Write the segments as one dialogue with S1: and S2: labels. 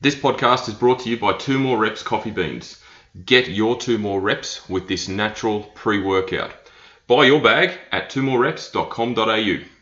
S1: This podcast is brought to you by Two More Reps Coffee Beans. Get your two more reps with this natural pre workout. Buy your bag at twomorereps.com.au.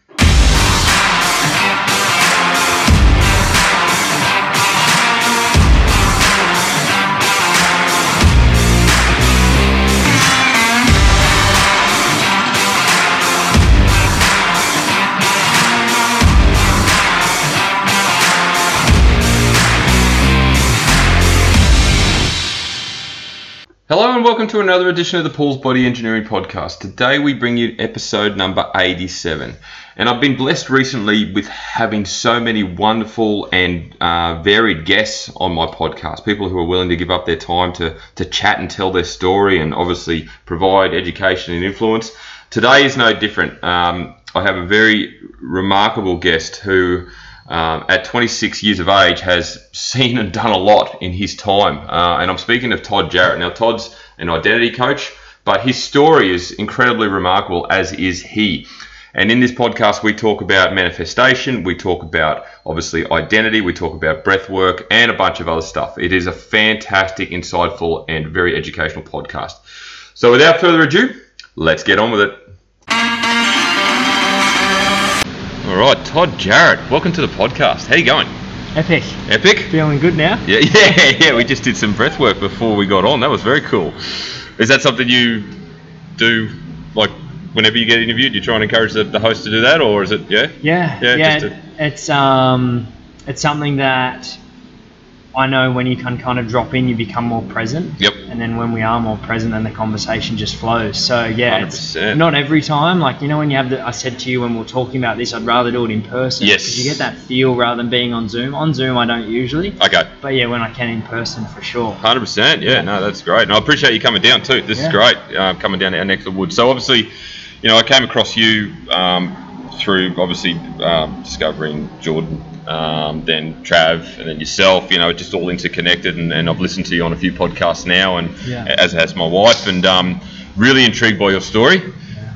S1: welcome to another edition of the Paul's Body Engineering Podcast. Today we bring you episode number 87. And I've been blessed recently with having so many wonderful and uh, varied guests on my podcast. People who are willing to give up their time to, to chat and tell their story and obviously provide education and influence. Today is no different. Um, I have a very remarkable guest who um, at 26 years of age, has seen and done a lot in his time. Uh, and I'm speaking of Todd Jarratt. Now, Todd's an identity coach, but his story is incredibly remarkable, as is he. And in this podcast, we talk about manifestation, we talk about obviously identity, we talk about breath work, and a bunch of other stuff. It is a fantastic, insightful, and very educational podcast. So, without further ado, let's get on with it. All right, Todd Jarratt, welcome to the podcast. How you going?
S2: Epic.
S1: Epic?
S2: Feeling good now?
S1: Yeah, yeah, yeah. We just did some breath work before we got on. That was very cool. Is that something you do, like, whenever you get interviewed? You try and encourage the, the host to do that, or is it, yeah?
S2: Yeah,
S1: Yeah,
S2: yeah.
S1: just
S2: it's um, it's something that I know when you can kind of drop in, you become more present.
S1: Yep.
S2: And then when we are more present, then the conversation just flows. So yeah, it's
S1: 100%.
S2: not every time. Like you know, when you have the, I said to you when we are talking about this, I'd rather do it in person.
S1: Yes.
S2: Because you get that feel rather than being on Zoom. On Zoom, I don't usually.
S1: Okay.
S2: But yeah, when I can in person, for sure.
S1: Hundred percent, yeah. No, that's great, and I appreciate you coming down too. This is great, uh, coming down to our neck of the woods. So obviously, you know, I came across you um, through obviously um, discovering Jordan, um, then Trav, and then yourself. You know, just all interconnected, and, and I've listened to you on a few podcasts now, and
S2: Yeah.
S1: as has my wife, and um, really intrigued by your story.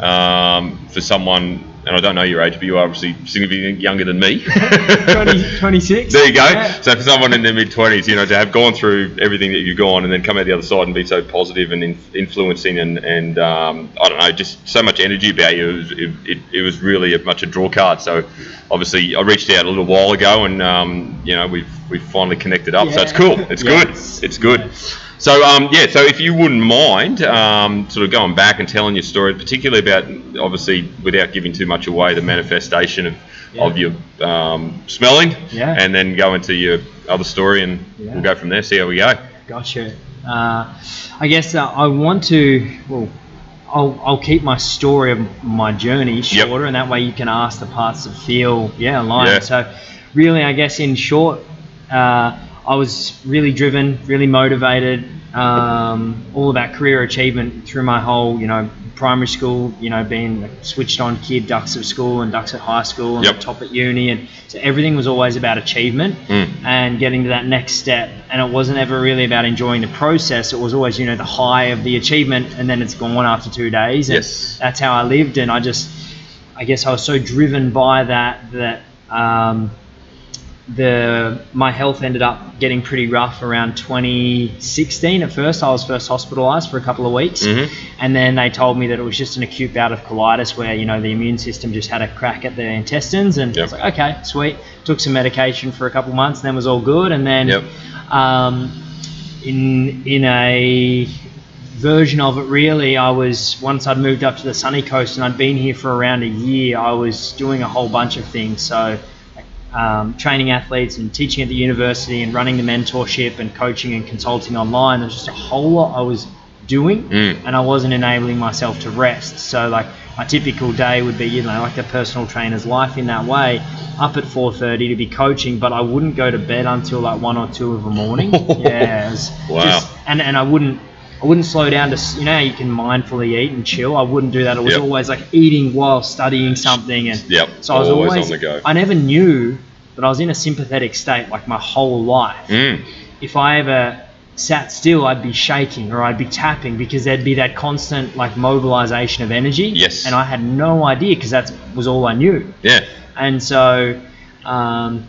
S1: Um, for someone, and I don't know your age, but you are obviously significantly younger than me.
S2: 20, 26.
S1: There you go.
S2: Yeah.
S1: So for someone in their mid twenties, you know, to have gone through everything that you've gone and then come out the other side and be so positive and in, influencing and and um, I don't know, just so much energy about you. It was, it, it, it was really a, much a draw card. So obviously, I reached out a little while ago, and um, you know, we've we've finally connected up. So it's cool. It's good. It's good.
S2: Yes.
S1: So um, yeah, so if you wouldn't mind um, sort of going back and telling your story, particularly about obviously without giving too much away, the manifestation of,
S2: Yeah.
S1: of your um, smelling,
S2: Yeah.
S1: and then go into your other story, and
S2: Yeah.
S1: we'll go from there. See how we go.
S2: Gotcha. Uh, I guess uh, I want to. Well, I'll, I'll keep my story of my journey shorter, and that way you can ask the parts that feel yeah aligned.
S1: Yeah.
S2: So, really, I guess in short, uh, I was really driven, really motivated, um, all about career achievement through my whole you know primary school. You know, being a switched on kid, dux at school and dux at high school, and
S1: Yep.
S2: top at uni, and so everything was always about achievement
S1: Mm.
S2: and getting to that next step. And it wasn't ever really about enjoying the process. It was always, you know, the high of the achievement, and then it's gone after two days. And
S1: Yes.
S2: That's how I lived, and I just, I guess, I was so driven by that that um, the my health ended up getting pretty rough around 2016. At first, I was first hospitalised for a couple of weeks,
S1: Mhm.
S2: and then they told me that it was just an acute bout of colitis, where you know the immune system just had a crack at the intestines, and I was like, okay, sweet. Took some medication for a couple of months, and then was all good, and then
S1: Yep.
S2: um, in in a version of it really i was once i'd moved up to the sunny coast and i'd been here for around a year i was doing a whole bunch of things so um, training athletes and teaching at the university and running the mentorship and coaching and consulting online there's just a whole lot i was doing
S1: Mm.
S2: and i wasn't enabling myself to rest so like my typical day would be you know like a personal trainer's life in that way up at 4.30 to be coaching but i wouldn't go to bed until like 1 or 2 of the morning yeah
S1: Wow.
S2: just- and, and i wouldn't I wouldn't slow down to you know you can mindfully eat and chill. I wouldn't do that. It was
S1: Yep.
S2: always like eating while studying something, and
S1: Yep.
S2: so I was
S1: Always
S2: always,
S1: on the go.
S2: I never knew that I was in a sympathetic state like my whole life.
S1: Mm.
S2: If I ever sat still, I'd be shaking or I'd be tapping because there'd be that constant like mobilization of energy.
S1: Yes.
S2: And I had no idea because that was all I knew.
S1: Yeah.
S2: And so, um,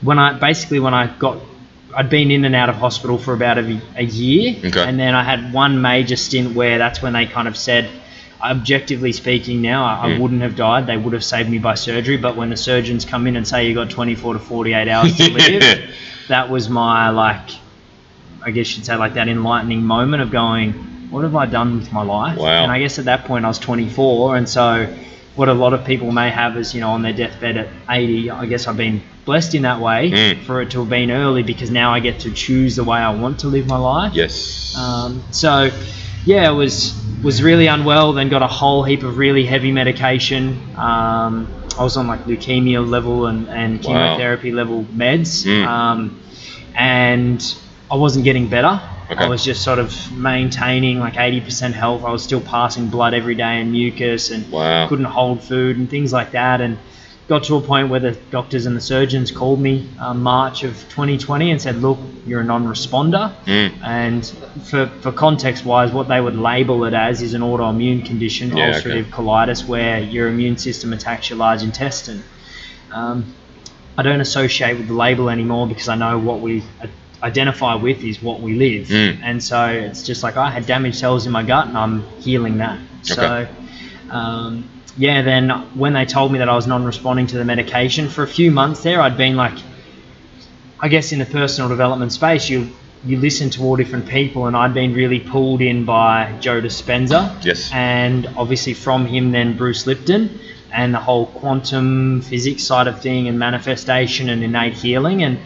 S2: when I basically when I got I'd been in and out of hospital for about a, a year,
S1: Okay.
S2: and then I had one major stint where that's when they kind of said, objectively speaking, now I, I
S1: Mm.
S2: wouldn't have died. They would have saved me by surgery. But when the surgeons come in and say you got 24 to 48 hours to live, that was my like, I guess you'd say like that enlightening moment of going, what have I done with my life?
S1: Wow.
S2: And I guess at that point I was 24, and so what a lot of people may have is you know on their deathbed at 80. I guess I've been blessed in that way
S1: Mm.
S2: for it to have been early because now I get to choose the way I want to live my life.
S1: Yes.
S2: Um, so, yeah, it was was really unwell. Then got a whole heap of really heavy medication. Um, I was on like leukemia level and, and
S1: Wow.
S2: chemotherapy level meds,
S1: Mm.
S2: um, and I wasn't getting better.
S1: Okay.
S2: I was just sort of maintaining like 80% health. I was still passing blood every day and mucus and
S1: Wow.
S2: couldn't hold food and things like that. And got to a point where the doctors and the surgeons called me um, March of 2020 and said, "Look, you're a non-responder."
S1: Mm.
S2: And for, for context wise, what they would label it as is an autoimmune condition,
S1: Yeah,
S2: ulcerative colitis, where your immune system attacks your large intestine. Um, I don't associate with the label anymore because I know what we uh, identify with is what we live.
S1: Mm.
S2: And so it's just like I had damaged cells in my gut and I'm healing that. So, um, yeah, then when they told me that I was non responding to the medication, for a few months there, I'd been like, I guess in the personal development space, you you listen to all different people, and I'd been really pulled in by Joe Dispenza,
S1: Yes.
S2: and obviously from him then Bruce Lipton, and the whole quantum physics side of thing, and manifestation and innate healing, and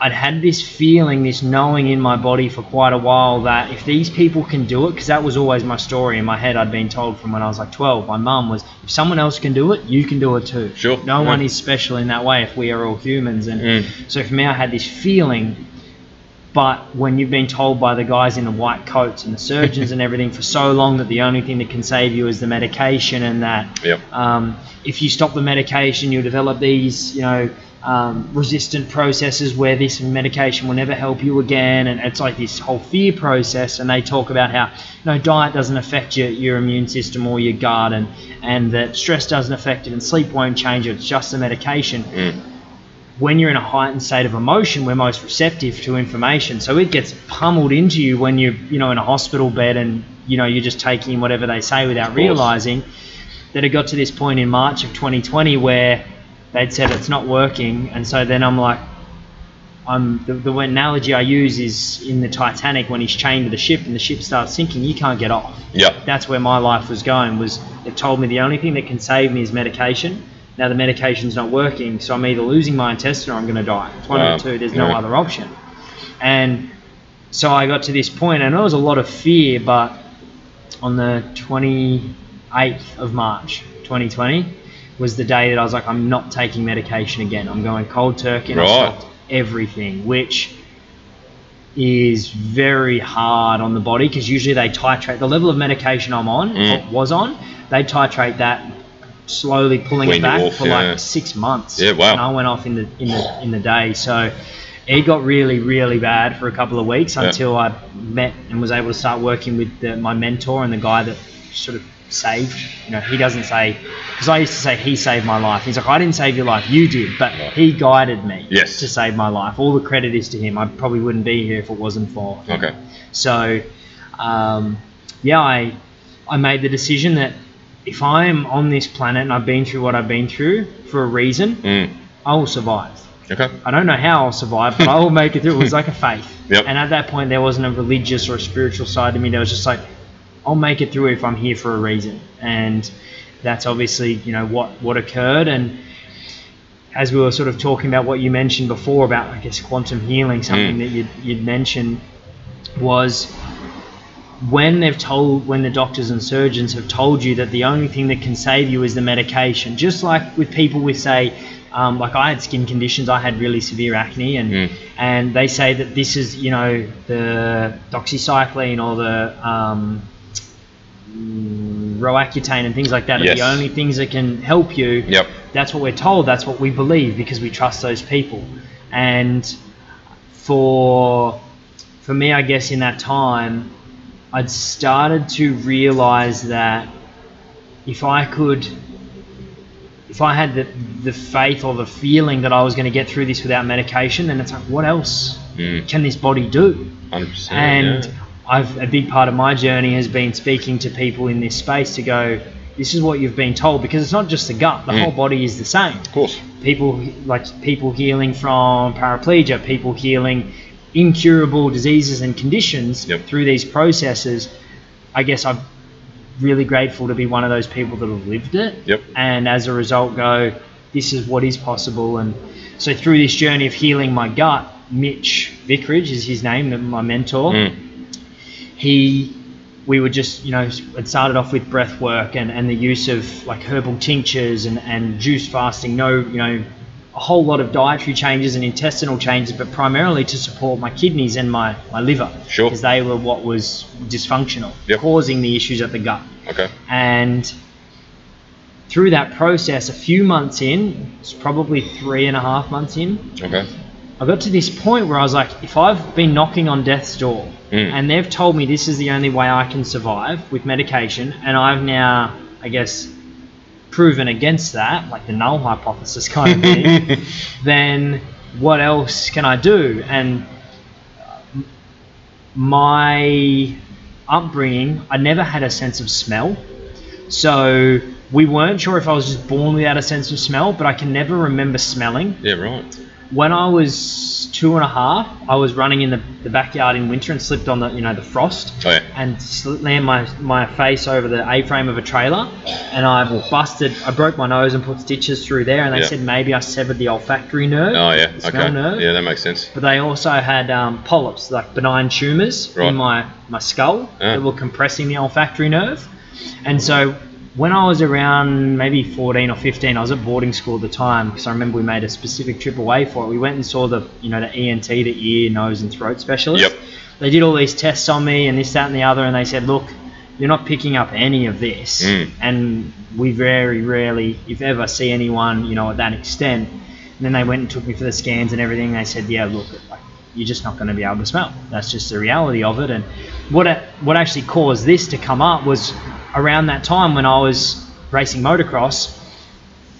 S2: I'd had this feeling, this knowing in my body for quite a while that if these people can do it, because that was always my story in my head, I'd been told from when I was like 12. My mum was, if someone else can do it, you can do it too.
S1: Sure,
S2: No
S1: yeah.
S2: one is special in that way if we are all humans. And
S1: Mm.
S2: so for me, I had this feeling. But when you've been told by the guys in the white coats and the surgeons and everything for so long that the only thing that can save you is the medication, and that
S1: Yep.
S2: um, if you stop the medication, you'll develop these, you know, um, resistant processes where this medication will never help you again, and it's like this whole fear process. And they talk about how, you know, diet doesn't affect your, your immune system or your gut, and and that stress doesn't affect it, and sleep won't change it. It's just the medication
S1: Mm.
S2: when you're in a heightened state of emotion, we're most receptive to information. So it gets pummeled into you when you're, you know, in a hospital bed and, you know, you're just taking whatever they say without realizing that it got to this point in March of 2020 where they'd said it's not working. And so then I'm like, I'm, the, the analogy I use is in the Titanic when he's chained to the ship and the ship starts sinking, you can't get off
S1: Yep.
S2: that's where my life was going was it told me the only thing that can save me is medication now the medication's not working so i'm either losing my intestine or i'm going to die it's one of the two there's no
S1: Yeah.
S2: other option and so i got to this point and there was a lot of fear but on the 28th of march 2020 was the day that i was like i'm not taking medication again i'm going cold turkey and i stopped everything which is very hard on the body because usually they titrate the level of medication I'm on
S1: Mm.
S2: was on. They titrate that slowly, pulling it back
S1: off,
S2: for
S1: yeah.
S2: like six months.
S1: Yeah, wow.
S2: And I went off in the in the in the day, so it got really really bad for a couple of weeks
S1: Yeah.
S2: until I met and was able to start working with the, my mentor and the guy that sort of saved. You know, he doesn't say because I used to say he saved my life. He's like, I didn't save your life, you did, but he guided me
S1: Yes.
S2: to save my life. All the credit is to him. I probably wouldn't be here if it wasn't for. him.
S1: Okay.
S2: So, um, yeah, I I made the decision that if I'm on this planet and I've been through what I've been through for a reason,
S1: Mm.
S2: I will survive.
S1: Okay.
S2: I don't know how I'll survive, but I will make it through. It was like a faith.
S1: Yep.
S2: And at that point, there wasn't a religious or a spiritual side to me. There was just like, I'll make it through if I'm here for a reason. And that's obviously, you know, what, what occurred. And as we were sort of talking about what you mentioned before about, I guess, quantum healing, something
S1: Mm.
S2: that you'd, you'd mentioned was when they've told, when the doctors and surgeons have told you that the only thing that can save you is the medication, just like with people with, say, um, like I had skin conditions, I had really severe acne, and
S1: Mm.
S2: and they say that this is, you know, the doxycycline or the um, Roaccutane and things like that are
S1: Yes.
S2: the only things that can help you
S1: Yep.
S2: that's what we're told that's what we believe because we trust those people and for for me i guess in that time i'd started to realize that if i could if I had the the faith or the feeling that I was going to get through this without medication, then it's like, what else
S1: Mm.
S2: can this body do?
S1: 100%.
S2: and
S1: yeah.
S2: I've a big part of my journey has been speaking to people in this space to go, this is what you've been told because it's not just the gut; the
S1: Mm.
S2: whole body is the same.
S1: Of course.
S2: People like people healing from paraplegia, people healing incurable diseases and conditions
S1: Yep.
S2: through these processes. I guess I'm really grateful to be one of those people that have lived it
S1: Yep.
S2: and as a result go this is what is possible and so through this journey of healing my gut mitch vicarage is his name my mentor
S1: Mm.
S2: He we were just you know it started off with breath work and, and the use of like herbal tinctures and, and juice fasting no you know a whole lot of dietary changes and intestinal changes but primarily to support my kidneys and my, my liver
S1: Sure.
S2: because they were what was dysfunctional
S1: Yep.
S2: causing the issues at the gut
S1: Okay.
S2: and through that process, a few months in, it's probably three and a half months in,
S1: Okay.
S2: I got to this point where I was like, if I've been knocking on death's door
S1: Mm.
S2: and they've told me this is the only way I can survive with medication, and I've now, I guess, proven against that, like the null hypothesis kind of thing, then what else can I do? And my upbringing, I never had a sense of smell. So we weren't sure if I was just born without a sense of smell, but I can never remember smelling.
S1: Yeah, right.
S2: When I was two and a half, I was running in the, the backyard in winter and slipped on the you know the frost
S1: Oh, yeah.
S2: and slammed my, my face over the A-frame of a trailer, and I busted. I broke my nose and put stitches through there, and they
S1: Yeah.
S2: said maybe I severed the olfactory nerve.
S1: Oh, yeah. Okay.
S2: nerve.
S1: Yeah, that makes sense.
S2: But they also had um, polyps, like benign tumours
S1: Right.
S2: in my, my skull that were compressing the olfactory nerve. And so when I was around maybe 14 or 15, I was at boarding school at the time because I remember we made a specific trip away for it. We went and saw the, you know, the ENT, the ear, nose and throat specialist.
S1: Yep.
S2: They did all these tests on me and this, that and the other and they said, look, you're not picking up any of this.
S1: Mm.
S2: And we very rarely, if ever, see anyone, you know, at that extent. And then they went and took me for the scans and everything. They said, yeah, look, you're just not going to be able to smell. That's just the reality of it. And what it, what actually caused this to come up was around that time when I was racing motocross,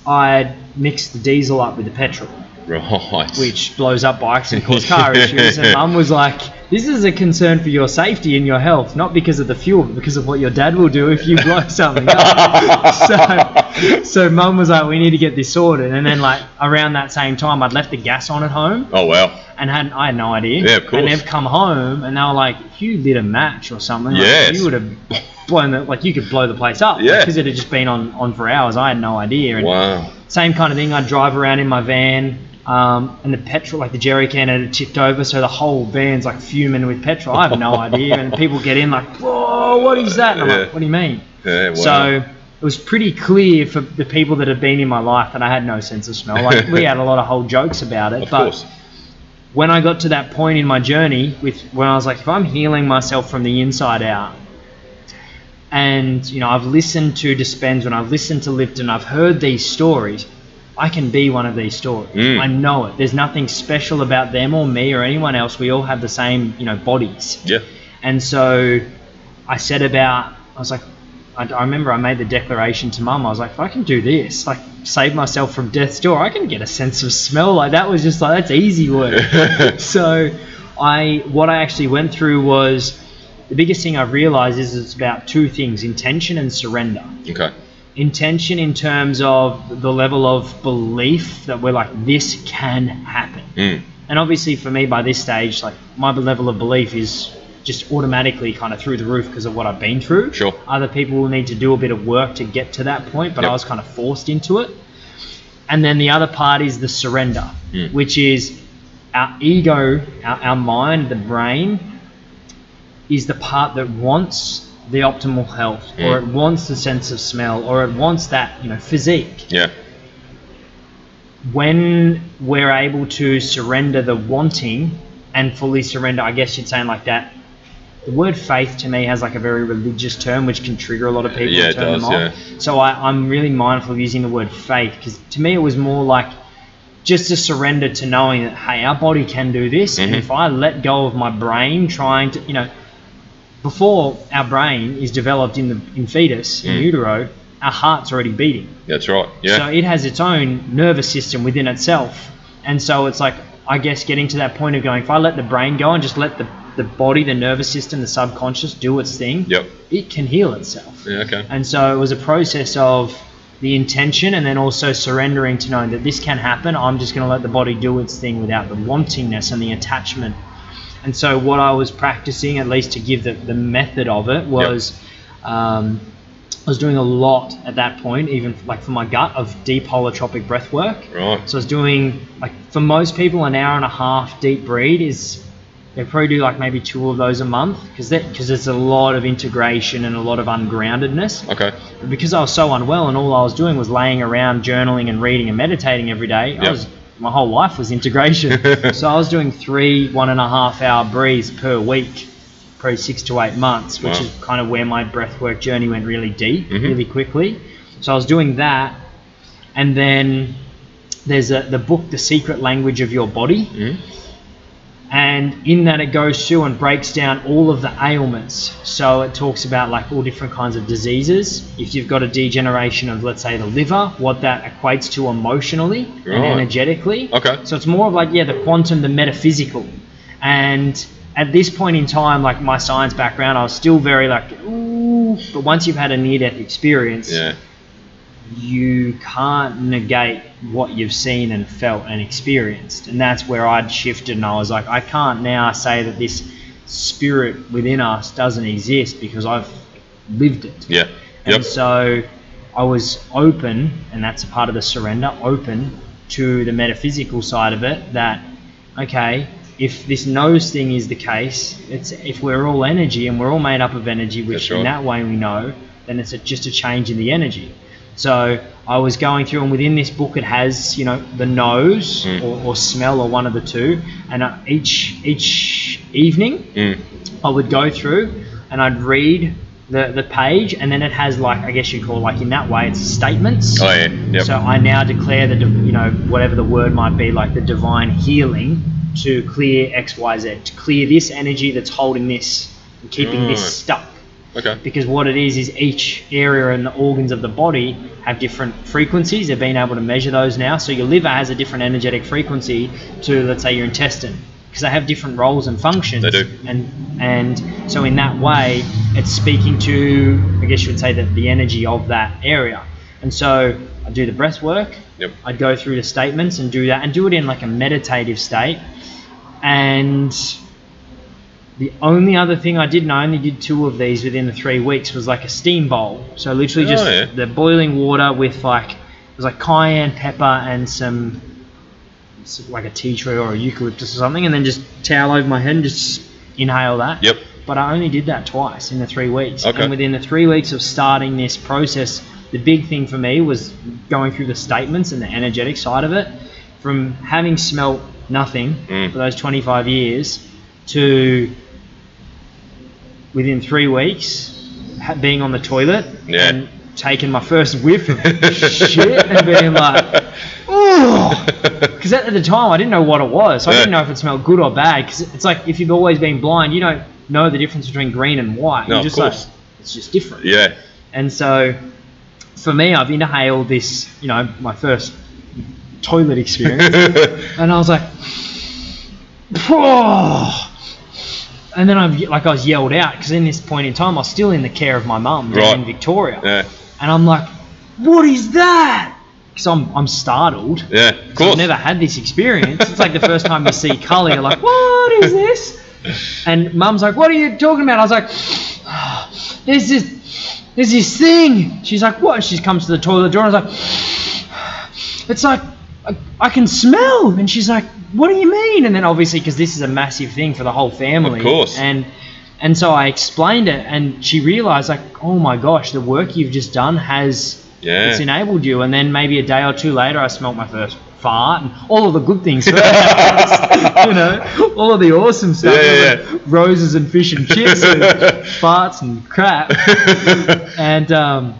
S2: I mixed the diesel up with the petrol,
S1: Right.
S2: which blows up bikes and cause car issues. And Mum was like, "This is a concern for your safety and your health, not because of the fuel, but because of what your dad will do if you blow something up." so, so Mum was like, "We need to get this sorted." And then like around that same time, I'd left the gas on at home
S1: Oh, wow.
S2: and had I had no idea.
S1: Yeah, of course.
S2: And they've come home and they were like, you lit a match or something, like,
S1: Yes.
S2: you would have blown the like you could blow the place up.
S1: Yeah.
S2: Because it had just been on on for hours. I had no idea. And
S1: Wow.
S2: same kind of thing. I'd drive around in my van. Um, and the petrol, like the jerry can, had tipped over, so the whole van's like fuming with petrol. I have no idea, and people get in like, "Whoa, what is that?" And I'm
S1: Yeah.
S2: like, "What do you mean?"
S1: Yeah, wow.
S2: So it was pretty clear for the people that had been in my life that I had no sense of smell. Like we had a lot of whole jokes about it,
S1: of
S2: but
S1: course.
S2: when I got to that point in my journey with when I was like, if I'm healing myself from the inside out, and you know, I've listened to Dispenza and I've listened to Lipton, I've heard these stories, I can be one of these stories.
S1: Mm.
S2: I know it. There's nothing special about them or me or anyone else. We all have the same, you know, bodies.
S1: Yeah.
S2: And so I said about, I was like, I, I remember I made the declaration to mum. I was like, if I can do this, like save myself from death's door, I can get a sense of smell. Like that was just like, that's easy work. so I, what I actually went through was the biggest thing I've realized is it's about two things intention and surrender
S1: okay.
S2: Intention in terms of the level of belief that we're like this can happen
S1: Mm.
S2: and obviously for me by this stage like my level of belief is just automatically kind of through the roof because of what i've been through
S1: Sure.
S2: other people will need to do a bit of work to get to that point but
S1: Yep.
S2: i was kind of forced into it and then the other part is the surrender
S1: Mm.
S2: which is our ego our, our mind the brain is the part that wants the optimal health or
S1: Mm.
S2: it wants the sense of smell or it wants that you know physique
S1: Yeah.
S2: when we're able to surrender the wanting and fully surrender i guess you'd say like that the word faith to me has like a very religious term which can trigger a lot of people
S1: Yeah,
S2: and
S1: it
S2: turn
S1: does,
S2: them off so I, i'm really mindful of using the word faith because to me it was more like just to surrender to knowing that hey our body can do this and
S1: Mhm.
S2: if i let go of my brain trying to you know before our brain is developed in the in fetus in
S1: Mm.
S2: utero our heart's already beating.
S1: That's right. Yeah.
S2: So it has its own nervous system within itself. And so it's like, I guess, getting to that point of going, if I let the brain go and just let the, the body, the nervous system, the subconscious do its thing,
S1: Yep.
S2: it can heal itself.
S1: Yeah. Okay.
S2: And so it was a process of the intention and then also surrendering to knowing that this can happen. I'm just going to let the body do its thing without the wantingness and the attachment. And so what I was practicing, at least to give the, the method of it, was um, I was doing a lot at that point, even like for my gut, of deep holotropic breath work.
S1: Right.
S2: So I was doing like for most people, an hour and a half deep breathe is they probably do like maybe two of those a month because because there's a lot of integration and a lot of ungroundedness.
S1: Okay.
S2: But because I was so unwell and all I was doing was laying around journaling and reading and meditating every day, I was my whole life was integration. so I was doing three one and a half hour breathes per week, probably six to eight months, which
S1: Wow.
S2: is kind of where my breathwork journey went really deep,
S1: Mhm.
S2: really quickly. So I was doing that, and then there's a, the book, The Secret Language of Your Body,
S1: Mhm.
S2: And in that it goes through and breaks down all of the ailments so it talks about like all different kinds of diseases if you've got a degeneration of let's say the liver what that equates to emotionally and
S1: Right.
S2: energetically
S1: Okay.
S2: so it's more of like yeah the quantum the metaphysical and at this point in time like my science background i was still very like ooh but once you've had a near-death experience
S1: Yeah.
S2: You can't negate what you've seen and felt and experienced. And that's where I'd shifted and I was like, I can't now say that this spirit within us doesn't exist because I've lived it.
S1: Yeah.
S2: And
S1: Yep.
S2: so I was open, and that's a part of the surrender, open to the metaphysical side of it that, okay, if this nose thing is the case, it's if we're all energy and we're all made up of energy, which
S1: right.
S2: in that way we know, then it's a, just a change in the energy. So I was going through, and within this book, it has you know the nose
S1: Mm.
S2: or, or smell or one of the two, and uh, each each evening
S1: Mm.
S2: I would go through and I'd read the, the page, and then it has like I guess you call like in that way it's statements.
S1: Oh yeah. Yep.
S2: So I now declare the you know whatever the word might be like the divine healing to clear X Y Z to clear this energy that's holding this and keeping
S1: Right.
S2: this stuck.
S1: Okay.
S2: Because what it is is each area and the organs of the body have different frequencies. They've been able to measure those now. So your liver has a different energetic frequency to let's say your intestine because they have different roles and functions.
S1: They do.
S2: And and so in that way, it's speaking to I guess you would say that the energy of that area. And so I do the breath work.
S1: Yep.
S2: I'd go through the statements and do that and do it in like a meditative state. And the only other thing I did, and I only did two of these within the three weeks, was like a steam bowl. So literally just
S1: Oh, yeah.
S2: the boiling water with like it was like cayenne pepper and some like a tea tree or a eucalyptus or something, and then just towel over my head and just inhale that.
S1: Yep.
S2: But I only did that twice in the three weeks.
S1: Okay.
S2: And within the three weeks of starting this process, the big thing for me was going through the statements and the energetic side of it. From having smelt nothing
S1: Mm.
S2: for those 25 years to within three weeks being on the toilet
S1: Yeah.
S2: and taking my first whiff of shit and being like, oh, because at the time I didn't know what it was. So I
S1: Yeah.
S2: didn't know if it smelled good or bad. Because it's like if you've always been blind, you don't know the difference between green and white.
S1: No,
S2: You're
S1: of
S2: just
S1: course.
S2: like, it's just different.
S1: Yeah.
S2: And so for me, I've inhaled this, you know, my first toilet experience. and I was like, "Whoa." And then I like I was yelled out because in this point in time I was still in the care of my mum down
S1: Right.
S2: in Victoria,
S1: yeah.
S2: and I'm like, "What is that?" Because I'm I'm startled.
S1: Yeah. Of course.
S2: I've never had this experience. It's like the first time you see colour, you're like, "What is this?" And mum's like, "What are you talking about?" I was like, "There's this, there's this thing." She's like, "What?" She comes to the toilet door. and I was like, "It's like I, I can smell." And she's like, "What do you mean?" And then obviously, because this is a massive thing for the whole family,
S1: Of course.
S2: and and so I explained it, and she realised like, "Oh my gosh, the work you've just done has."
S1: Yeah.
S2: It's enabled you, and then maybe a day or two later, I smelt my first fart, and all of the good things first. you know, all of the awesome stuff,
S1: Yeah, yeah,
S2: like roses and fish and chips, and farts and crap. and um,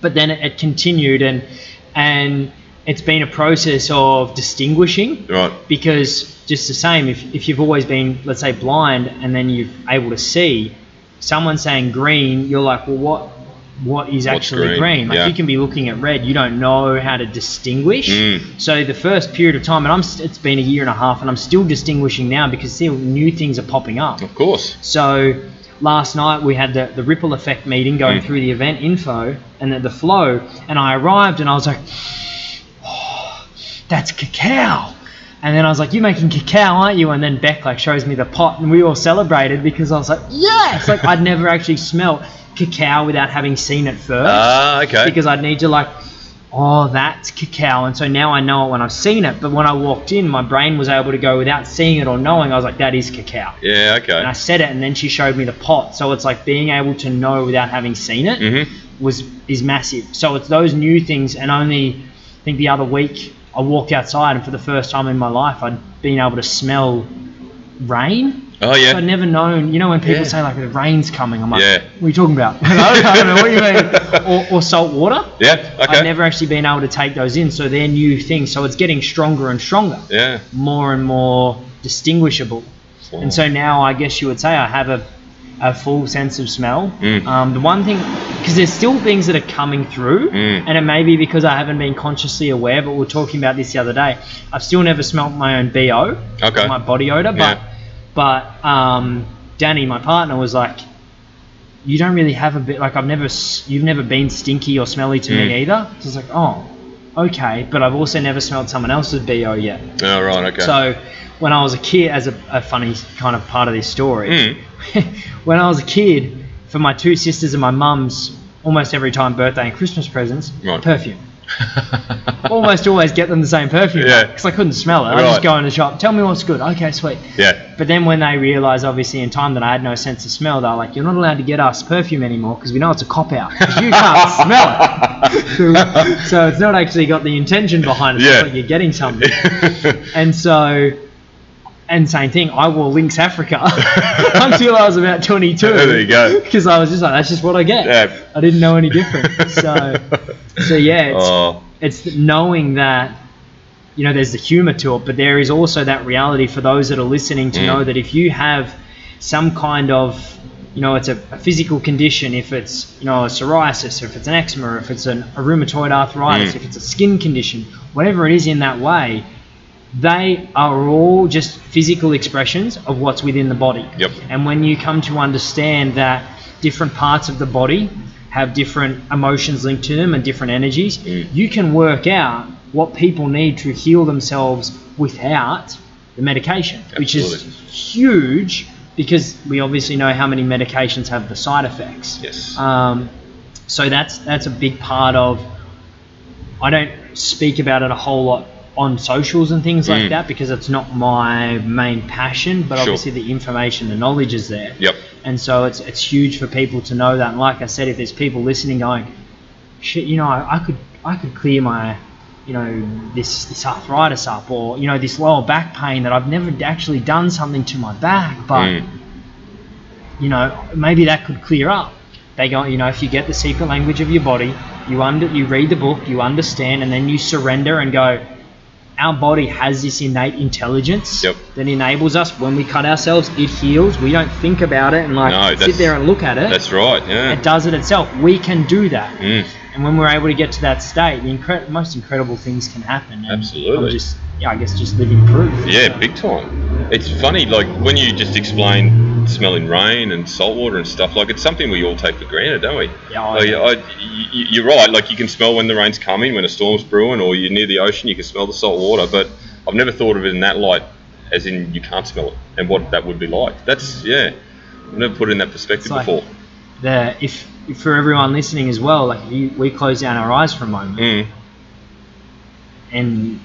S2: but then it, it continued, and and it's been a process of distinguishing
S1: Right.
S2: because just the same, if, if you've always been, let's say, blind, and then you're able to see, someone saying green, you're like, well, what what is
S1: What's
S2: actually
S1: green,
S2: green. Like
S1: yeah.
S2: you can be looking at red, you don't know how to distinguish.
S1: Mm.
S2: So the first period of time, and I'm it's been a year and a half, and I'm still distinguishing now because still new things are popping up.
S1: Of course.
S2: So last night we had the, the ripple effect meeting going
S1: Mm.
S2: through the event info and the, the flow, and I arrived and I was like, that's cacao. And then I was like, "You're making cacao, aren't you?" And then Beck like shows me the pot, and we all celebrated because I was like, "Yes!" Like I'd never actually smelt cacao without having seen it first
S1: Ah, okay.
S2: because I'd need to like, oh, that's cacao, and so now I know it when I've seen it. But when I walked in, my brain was able to go without seeing it or knowing. I was like, that is cacao,
S1: yeah, okay.
S2: and I said it, and then she showed me the pot. So it's like being able to know without having seen it
S1: Mm-hmm.
S2: was is massive. So it's those new things, and only I think the other week I walked outside, and for the first time in my life, I'd been able to smell rain.
S1: Oh,
S2: So
S1: yeah.
S2: I'd never known, you know, when people
S1: Yeah.
S2: say like the rain's coming, I'm like,
S1: Yeah.
S2: what are you talking about? I, don't, know what you mean. Or, or salt water.
S1: Yeah, okay.
S2: I've never actually been able to take those in, so they're new things. So it's getting stronger and stronger,
S1: yeah.
S2: more and more distinguishable. And so now I guess you would say I have a, a full sense of smell.
S1: Mm.
S2: Um, the one thing, because there's still things that are coming through,
S1: Mm.
S2: and it may be because I haven't been consciously aware, but we were talking about this the other day. I've still never smelt my own BO,
S1: Okay.
S2: my body odor, but
S1: Yeah.
S2: but um, Danny, my partner, was like, "You don't really have a bit like I've never you've never been stinky or smelly to
S1: Mm.
S2: me either." So I was like, "Oh, okay," but I've also never smelled someone else's BO yet.
S1: Oh, right, okay.
S2: So when I was a kid, as a, a funny kind of part of this story,
S1: Mm.
S2: when I was a kid, for my two sisters and my mum's almost every time birthday and Christmas presents,
S1: Right.
S2: perfume. Almost always get them the same perfume
S1: Yeah.
S2: because I couldn't smell it. I
S1: Right.
S2: just go in the shop, tell me what's good. Okay, sweet.
S1: yeah.
S2: But then when they realise, obviously, in time that I had no sense of smell, they're like, "You're not allowed to get us perfume anymore because we know it's a cop out. you can't smell it." so it's not actually got the intention behind it.
S1: Yeah.
S2: It's like you're getting something. And so, and same thing. I wore Lynx Africa until I was about 22.
S1: There you go.
S2: Because I was just like, that's just what I get.
S1: Yeah.
S2: I didn't know any different. So, so yeah, it's,
S1: oh,
S2: it's knowing that you know there's the humor to it but there is also that reality for those that are listening to
S1: Mm.
S2: know that if you have some kind of you know it's a, a physical condition if it's you know a psoriasis or if it's an eczema or if it's an, a rheumatoid arthritis
S1: Mm.
S2: if it's a skin condition whatever it is in that way they are all just physical expressions of what's within the body
S1: Yep.
S2: and when you come to understand that different parts of the body have different emotions linked to them and different energies,
S1: Mm.
S2: you can work out what people need to heal themselves without the medication, which is huge because we obviously know how many medications have the side effects.
S1: yes.
S2: Um, so that's that's a big part of. I don't speak about it a whole lot on socials and things like
S1: Mm.
S2: that because it's not my main passion. But
S1: Sure.
S2: obviously, the information, the knowledge is there,
S1: yep.
S2: and so it's it's huge for people to know that. And like I said, if there's people listening going, shit, you know, I, I could I could clear my you know this this arthritis up or you know this lower back pain that I've never actually done something to my back, but
S1: Mm.
S2: you know, maybe that could clear up. They go, you know, if you get the secret language of your body, you under, you read the book, you understand, and then you surrender and go. Our body has this innate intelligence
S1: Yep.
S2: that enables us. When we cut ourselves, it heals. We don't think about it and like
S1: No,
S2: sit there and look at it.
S1: That's right. Yeah.
S2: It does it itself. We can do that.
S1: Mm.
S2: And when we're able to get to that state, the incre- most incredible things can happen. And
S1: Absolutely.
S2: I'm just, yeah, I guess just living proof.
S1: Yeah, big time. It's funny, like when you just explain smelling rain and salt water and stuff. Like it's something we all take for granted, don't we?
S2: Yeah, I-
S1: Like, I, y- y- you're right. Like you can smell when the rain's coming, when a storm's brewing, or you're near the ocean, you can smell the salt water. But I've never thought of it in that light, as in you can't smell it and what that would be like. That's yeah. I've never put it in that perspective
S2: like-
S1: before.
S2: The, if, if for everyone listening as well, like you, we close down our eyes for a moment
S1: Mm.
S2: and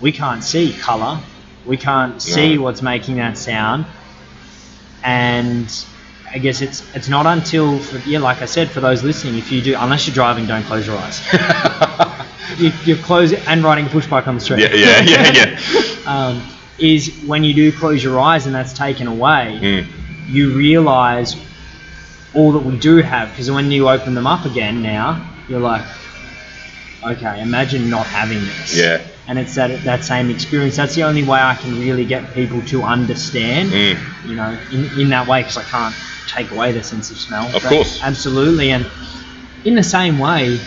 S2: we can't see color, we can't see
S1: No.
S2: what's making that sound, and I guess it's it's not until for, yeah, like I said, for those listening, if you do, unless you're driving, don't close your eyes. you, you close it and riding a push bike on the street.
S1: Yeah, yeah, yeah, yeah.
S2: um, is when you do close your eyes and that's taken away,
S1: Mm.
S2: you realize all that we do have. Because when you open them up again now, you're like, okay, imagine not having this.
S1: Yeah.
S2: And it's that that same experience. That's the only way I can really get people to understand.
S1: Mm.
S2: You know, in, in that way, because I can't take away their sense of smell.
S1: Of course.
S2: Absolutely, and in the same way,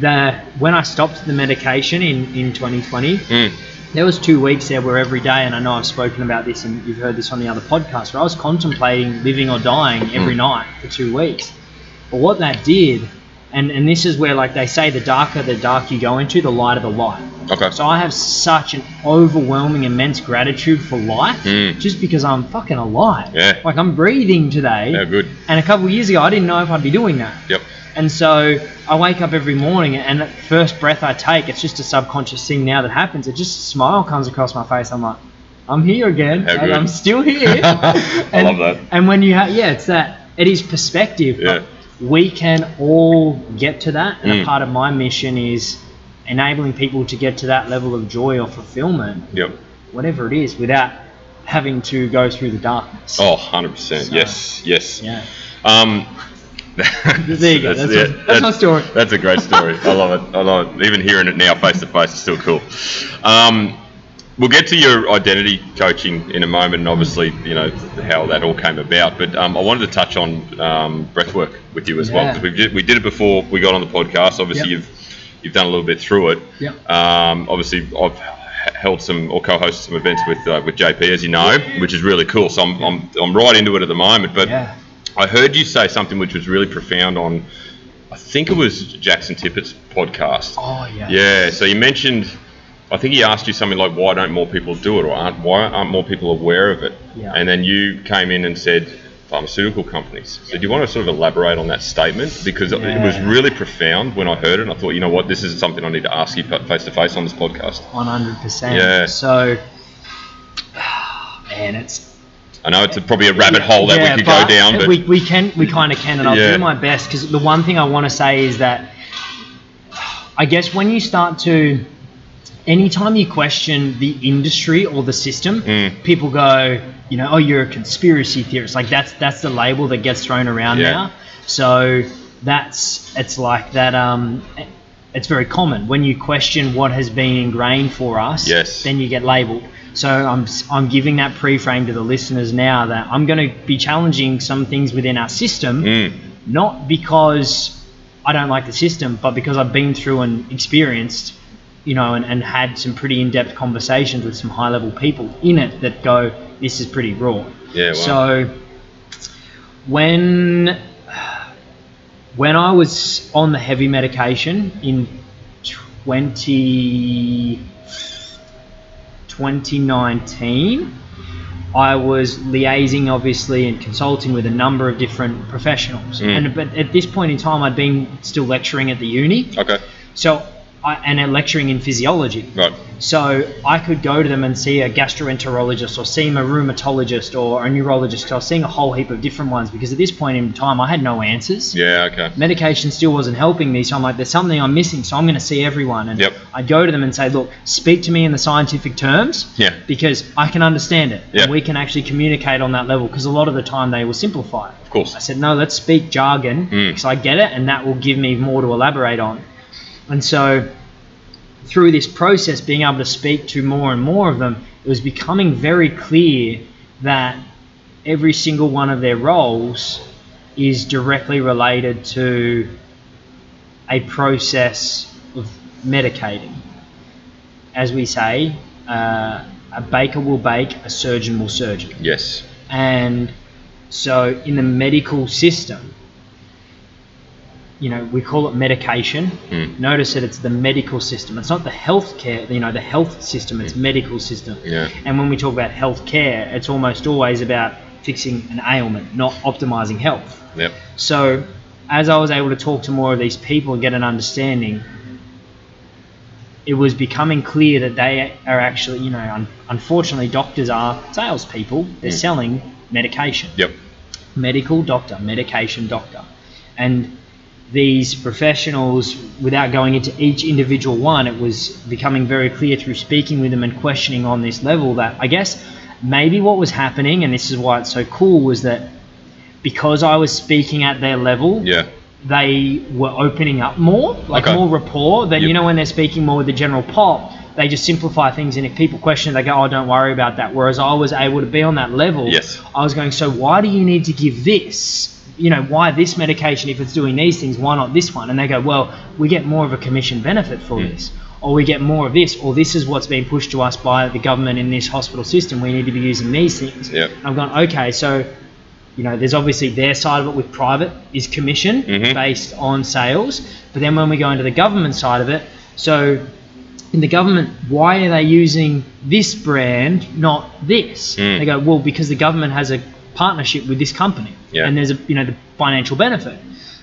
S2: the when I stopped the medication in in 2020,
S1: Mm.
S2: there was two weeks there where every day, and I know I've spoken about this and you've heard this on the other podcast, where I was contemplating living or dying every
S1: Mm.
S2: night for two weeks. But what that did, and, and this is where like they say the darker the dark you go into, the lighter the light.
S1: Okay.
S2: So I have such an overwhelming, immense gratitude for life,
S1: Mm.
S2: just because I'm fucking alive.
S1: Yeah.
S2: Like I'm breathing today.
S1: Yeah, good.
S2: And a couple years ago, I didn't know if I'd be doing that.
S1: Yep.
S2: And so I wake up every morning, and the first breath I take, it's just a subconscious thing now that happens. It just a smile comes across my face. I'm like, I'm here again,
S1: How
S2: and
S1: good.
S2: I'm still here.
S1: I
S2: And-
S1: love that.
S2: And when you have, yeah, it's that. It is perspective.
S1: Yeah.
S2: We can all get to that, and
S1: Mm.
S2: a part of my mission is enabling people to get to that level of joy or fulfillment,
S1: Yep.
S2: whatever it is, without having to go through the darkness.
S1: Oh, 100%.
S2: So-
S1: yes, yes.
S2: Yeah.
S1: Um,
S2: There you go. That's,
S1: yeah,
S2: my, that's my story.
S1: That's a great story. I love it. I love it. Even hearing it now face to face is still cool. Um, we'll get to your identity coaching in a moment, and obviously, you know how that all came about. But um, I wanted to touch on um, breathwork with you as well because we did, we did it before we got on the podcast. Obviously,
S2: Yep.
S1: you've you've done a little bit through it.
S2: Yep.
S1: Um, obviously, I've held some or co-hosted some events with uh, with JP, as you know, which is really cool. So I'm, I'm, I'm right into it at the moment. But
S2: Yeah.
S1: I heard you say something which was really profound on, I think it was Jackson Tippett's podcast.
S2: Oh yeah.
S1: Yeah, so you mentioned, I think he asked you something like, why don't more people do it, or aren't, why aren't more people aware of it?
S2: Yeah.
S1: And then you came in and said, pharmaceutical companies. So do you want to sort of elaborate on that statement? Because it it was really profound when I heard it, and I thought, you know what, this is something I need to ask you face to face on this podcast.
S2: One hundred percent.
S1: Yeah.
S2: So, man, it's
S1: I know it's a, probably a rabbit hole that
S2: Yeah,
S1: we could go down, but
S2: we, we can we kind of can, and I'll
S1: Yeah.
S2: do my best because the one thing I want to say is that I guess when you start to, anytime you question the industry or the system,
S1: Mm.
S2: people go, you know, oh, you're a conspiracy theorist. Like that's that's the label that gets thrown around
S1: Yeah.
S2: now. So that's it's like that. Um, it's very common when you question what has been ingrained for us.
S1: Yes.
S2: Then you get labeled. So I'm I'm giving that pre-frame to the listeners now that I'm going to be challenging some things within our system,
S1: Mm,
S2: not because I don't like the system, but because I've been through and experienced, you know, and, and had some pretty in-depth conversations with some high-level people in it that go, this is pretty raw.
S1: yeah, well,
S2: So when when I was on the heavy medication in 20, 2019, I was liaising obviously and consulting with a number of different professionals.
S1: Mm.
S2: And but at this point in time, I'd been still lecturing at the uni,
S1: okay,
S2: so I, and uh, lecturing in physiology.
S1: right,
S2: So I could go to them and see a gastroenterologist or see a rheumatologist or a neurologist. I was seeing a whole heap of different ones because at this point in time I had no answers.
S1: yeah, okay,
S2: Medication still wasn't helping me, so I'm like, there's something I'm missing, so I'm going to see everyone. And
S1: Yep.
S2: I'd go to them and say, look, speak to me in the scientific terms
S1: yeah,
S2: because I can understand it
S1: Yeah.
S2: and we can actually communicate on that level because a lot of the time they will simplify it.
S1: of course,
S2: I said, no, let's speak jargon
S1: Mm.
S2: because I get it and that will give me more to elaborate on. And so, through this process, being able to speak to more and more of them, it was becoming very clear that every single one of their roles is directly related to a process of medicating. As we say, uh, a baker will bake, a surgeon will surgeon.
S1: yes,
S2: And so in the medical system, you know, we call it medication.
S1: Mm.
S2: Notice that it's the medical system. It's not the healthcare, you know, the health system, it's medical system.
S1: yeah,
S2: And when we talk about healthcare, it's almost always about fixing an ailment, not optimizing health.
S1: yep,
S2: So, as I was able to talk to more of these people and get an understanding, it was becoming clear that they are actually, you know, un- unfortunately, doctors are salespeople. They're
S1: Mm.
S2: selling medication.
S1: yep,
S2: Medical doctor, medication doctor. And these professionals, without going into each individual one, it was becoming very clear through speaking with them and questioning on this level that I guess maybe what was happening, and this is why it's so cool, was that because I was speaking at their level,
S1: yeah,
S2: they were opening up more, like
S1: Okay.
S2: more rapport. Then
S1: Yep.
S2: you know when they're speaking more with the general pop, they just simplify things, and if people question, it, they go, "Oh, don't worry about that." Whereas I was able to be on that level.
S1: Yes.
S2: I was going, "So why do you need to give this you know, why this medication if it's doing these things? Why not this one? And they go, well, we get more of a commission benefit for
S1: Mm.
S2: this, or we get more of this, or this is what's being pushed to us by the government in this hospital system. We need to be using these things.
S1: Yep.
S2: I've gone, okay, so you know, there's obviously their side of it with private is commission
S1: Mhm.
S2: based on sales, but then when we go into the government side of it, so in the government, why are they using this brand, not this?
S1: Mm.
S2: They go, well, because the government has a partnership with this company,
S1: Yeah.
S2: and there's a you know the financial benefit.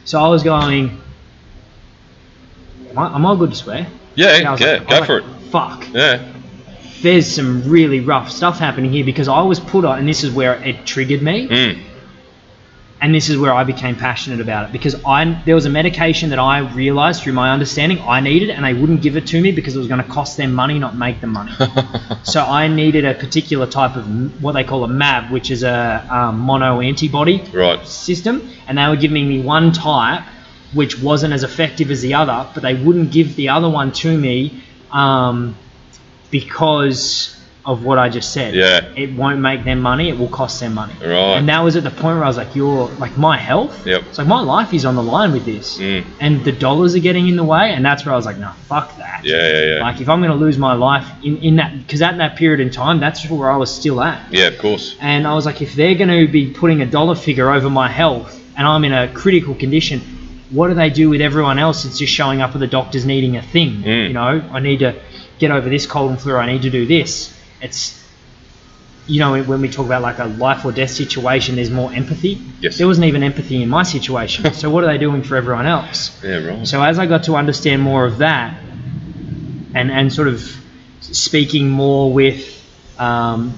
S2: So I was going, am I, am I good to swear?
S1: Yeah, yeah,
S2: like-
S1: go for it.
S2: Fuck
S1: Yeah.
S2: there's some really rough stuff happening here because I was put on, and this is where it triggered me,
S1: Mm.
S2: And this is where I became passionate about it because I there was a medication that I realized through my understanding I needed, and they wouldn't give it to me because it was going to cost them money, not make them money. so I needed a particular type of what they call a MAB, which is a um, mono antibody
S1: right.
S2: system, and they were giving me one type which wasn't as effective as the other, but they wouldn't give the other one to me um, because of what I just said.
S1: Yeah.
S2: It won't make them money; it will cost them money.
S1: Right.
S2: And that was at the point where I was like, "You're like my health.
S1: Yep.
S2: It's like my life is on the line with this,
S1: Mm.
S2: and the dollars are getting in the way." And that's where I was like, "No, fuck that."
S1: Yeah, yeah, yeah.
S2: Like if I'm going to lose my life in, in that, because at that period in time, that's where I was still at.
S1: yeah, of course.
S2: And I was like, if they're going to be putting a dollar figure over my health and I'm in a critical condition, what do they do with everyone else that's just showing up at the doctors needing a thing?
S1: Mm.
S2: You know, I need to get over this cold and flu, I need to do this. It's, you know, when we talk about like a life or death situation, there's more empathy.
S1: Yes.
S2: There wasn't even empathy in my situation. so what are they doing for everyone else?
S1: Yeah, right.
S2: So as I got to understand more of that, and and sort of speaking more with, um,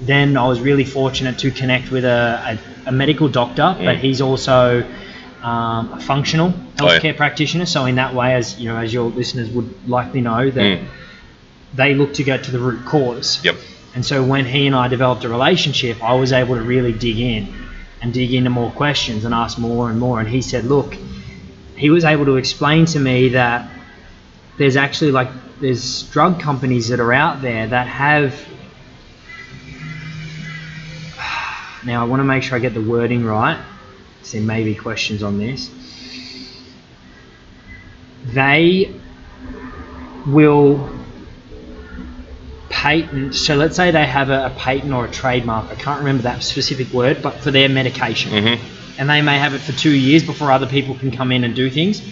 S2: then I was really fortunate to connect with a, a, a medical doctor, but
S1: Mm.
S2: he's also um, a functional
S1: Oh, yeah.
S2: healthcare practitioner. So in that way, as you know, as your listeners would likely know, that
S1: Mm.
S2: They look to get to the root cause.
S1: Yep.
S2: And so when he and I developed a relationship, I was able to really dig in and dig into more questions and ask more and more. And he said, look, he was able to explain to me that there's actually like there's drug companies that are out there that have now I want to make sure I get the wording right. There may be questions on this. They will patent. So let's say they have a, a patent or a trademark. I can't remember that specific word, but for their medication,
S1: Mm-hmm.
S2: and they may have it for two years before other people can come in and do things.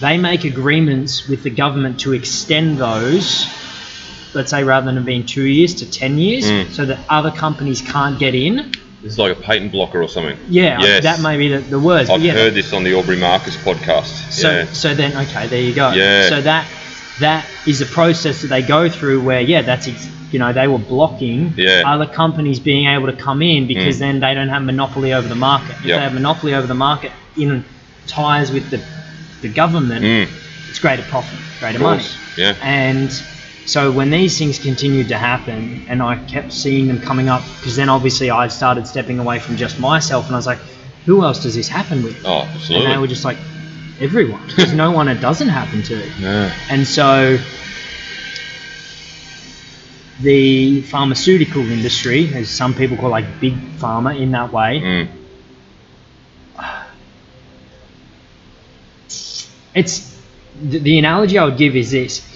S2: They make agreements with the government to extend those. Let's say rather than it being two years to ten years,
S1: Mm.
S2: so that other companies can't get in.
S1: This is like a patent blocker or something.
S2: Yeah,
S1: Yes.
S2: that may be the, the words.
S1: I've
S2: yeah,
S1: heard this on the Aubrey Marcus podcast.
S2: So,
S1: yeah.
S2: so then, okay, there you go.
S1: Yeah.
S2: So that that is a process that they go through where, yeah, that's ex- you know they were blocking
S1: Yeah.
S2: other companies being able to come in because
S1: Mm.
S2: then they don't have monopoly over the market. If
S1: Yep.
S2: they have monopoly over the market in ties with the the government,
S1: Mm,
S2: it's greater profit, greater money.
S1: Yeah.
S2: And so when these things continued to happen, and I kept seeing them coming up, because then obviously I started stepping away from just myself, and I was like, who else does this happen with?
S1: Oh,
S2: And they were just like, everyone. There's no one it doesn't happen to. And so the pharmaceutical industry, as some people call like big pharma in that way,
S1: Mm,
S2: it's the, the analogy I would give is this.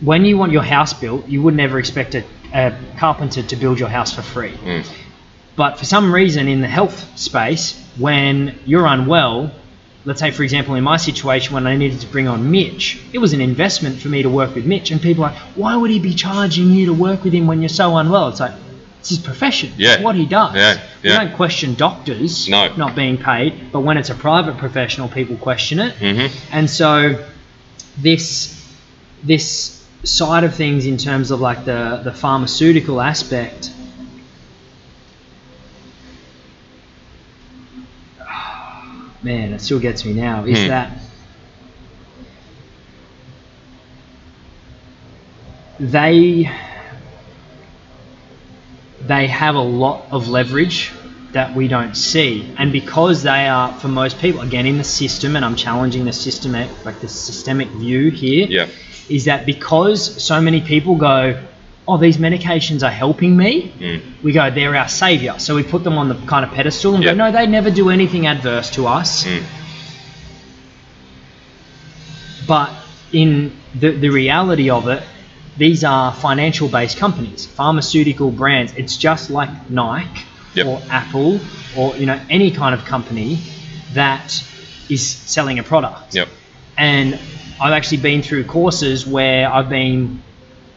S2: When you want your house built, you would never expect a, a carpenter to build your house for free.
S1: mm.
S2: But for some reason in the health space, when you're unwell, let's say for example in my situation when I needed to bring on Mitch, it was an investment for me to work with Mitch. And people are like, why would he be charging you to work with him when you're so unwell? It's like, it's his profession.
S1: Yeah.
S2: It's what he does.
S1: Yeah,
S2: We don't question doctors
S1: No.
S2: not being paid, but when it's a private professional, people question it.
S1: Mhm.
S2: And so this this side of things in terms of like the, the pharmaceutical aspect man, it still gets me now, is
S1: Hmm.
S2: that they they have a lot of leverage that we don't see, and because they are for most people again in the system, and I'm challenging the systemic like the systemic view here,
S1: Yeah.
S2: is that because so many people go, oh, these medications are helping me,
S1: Mm.
S2: we go, they're our savior. So we put them on the kind of pedestal and
S1: Yep.
S2: go, no, they never do anything adverse to us.
S1: Mm.
S2: But in the, the reality of it, these are financial based companies, pharmaceutical brands. It's just like Nike
S1: Yep.
S2: or Apple or you know any kind of company that is selling a product.
S1: Yep.
S2: And I've actually been through courses where I've been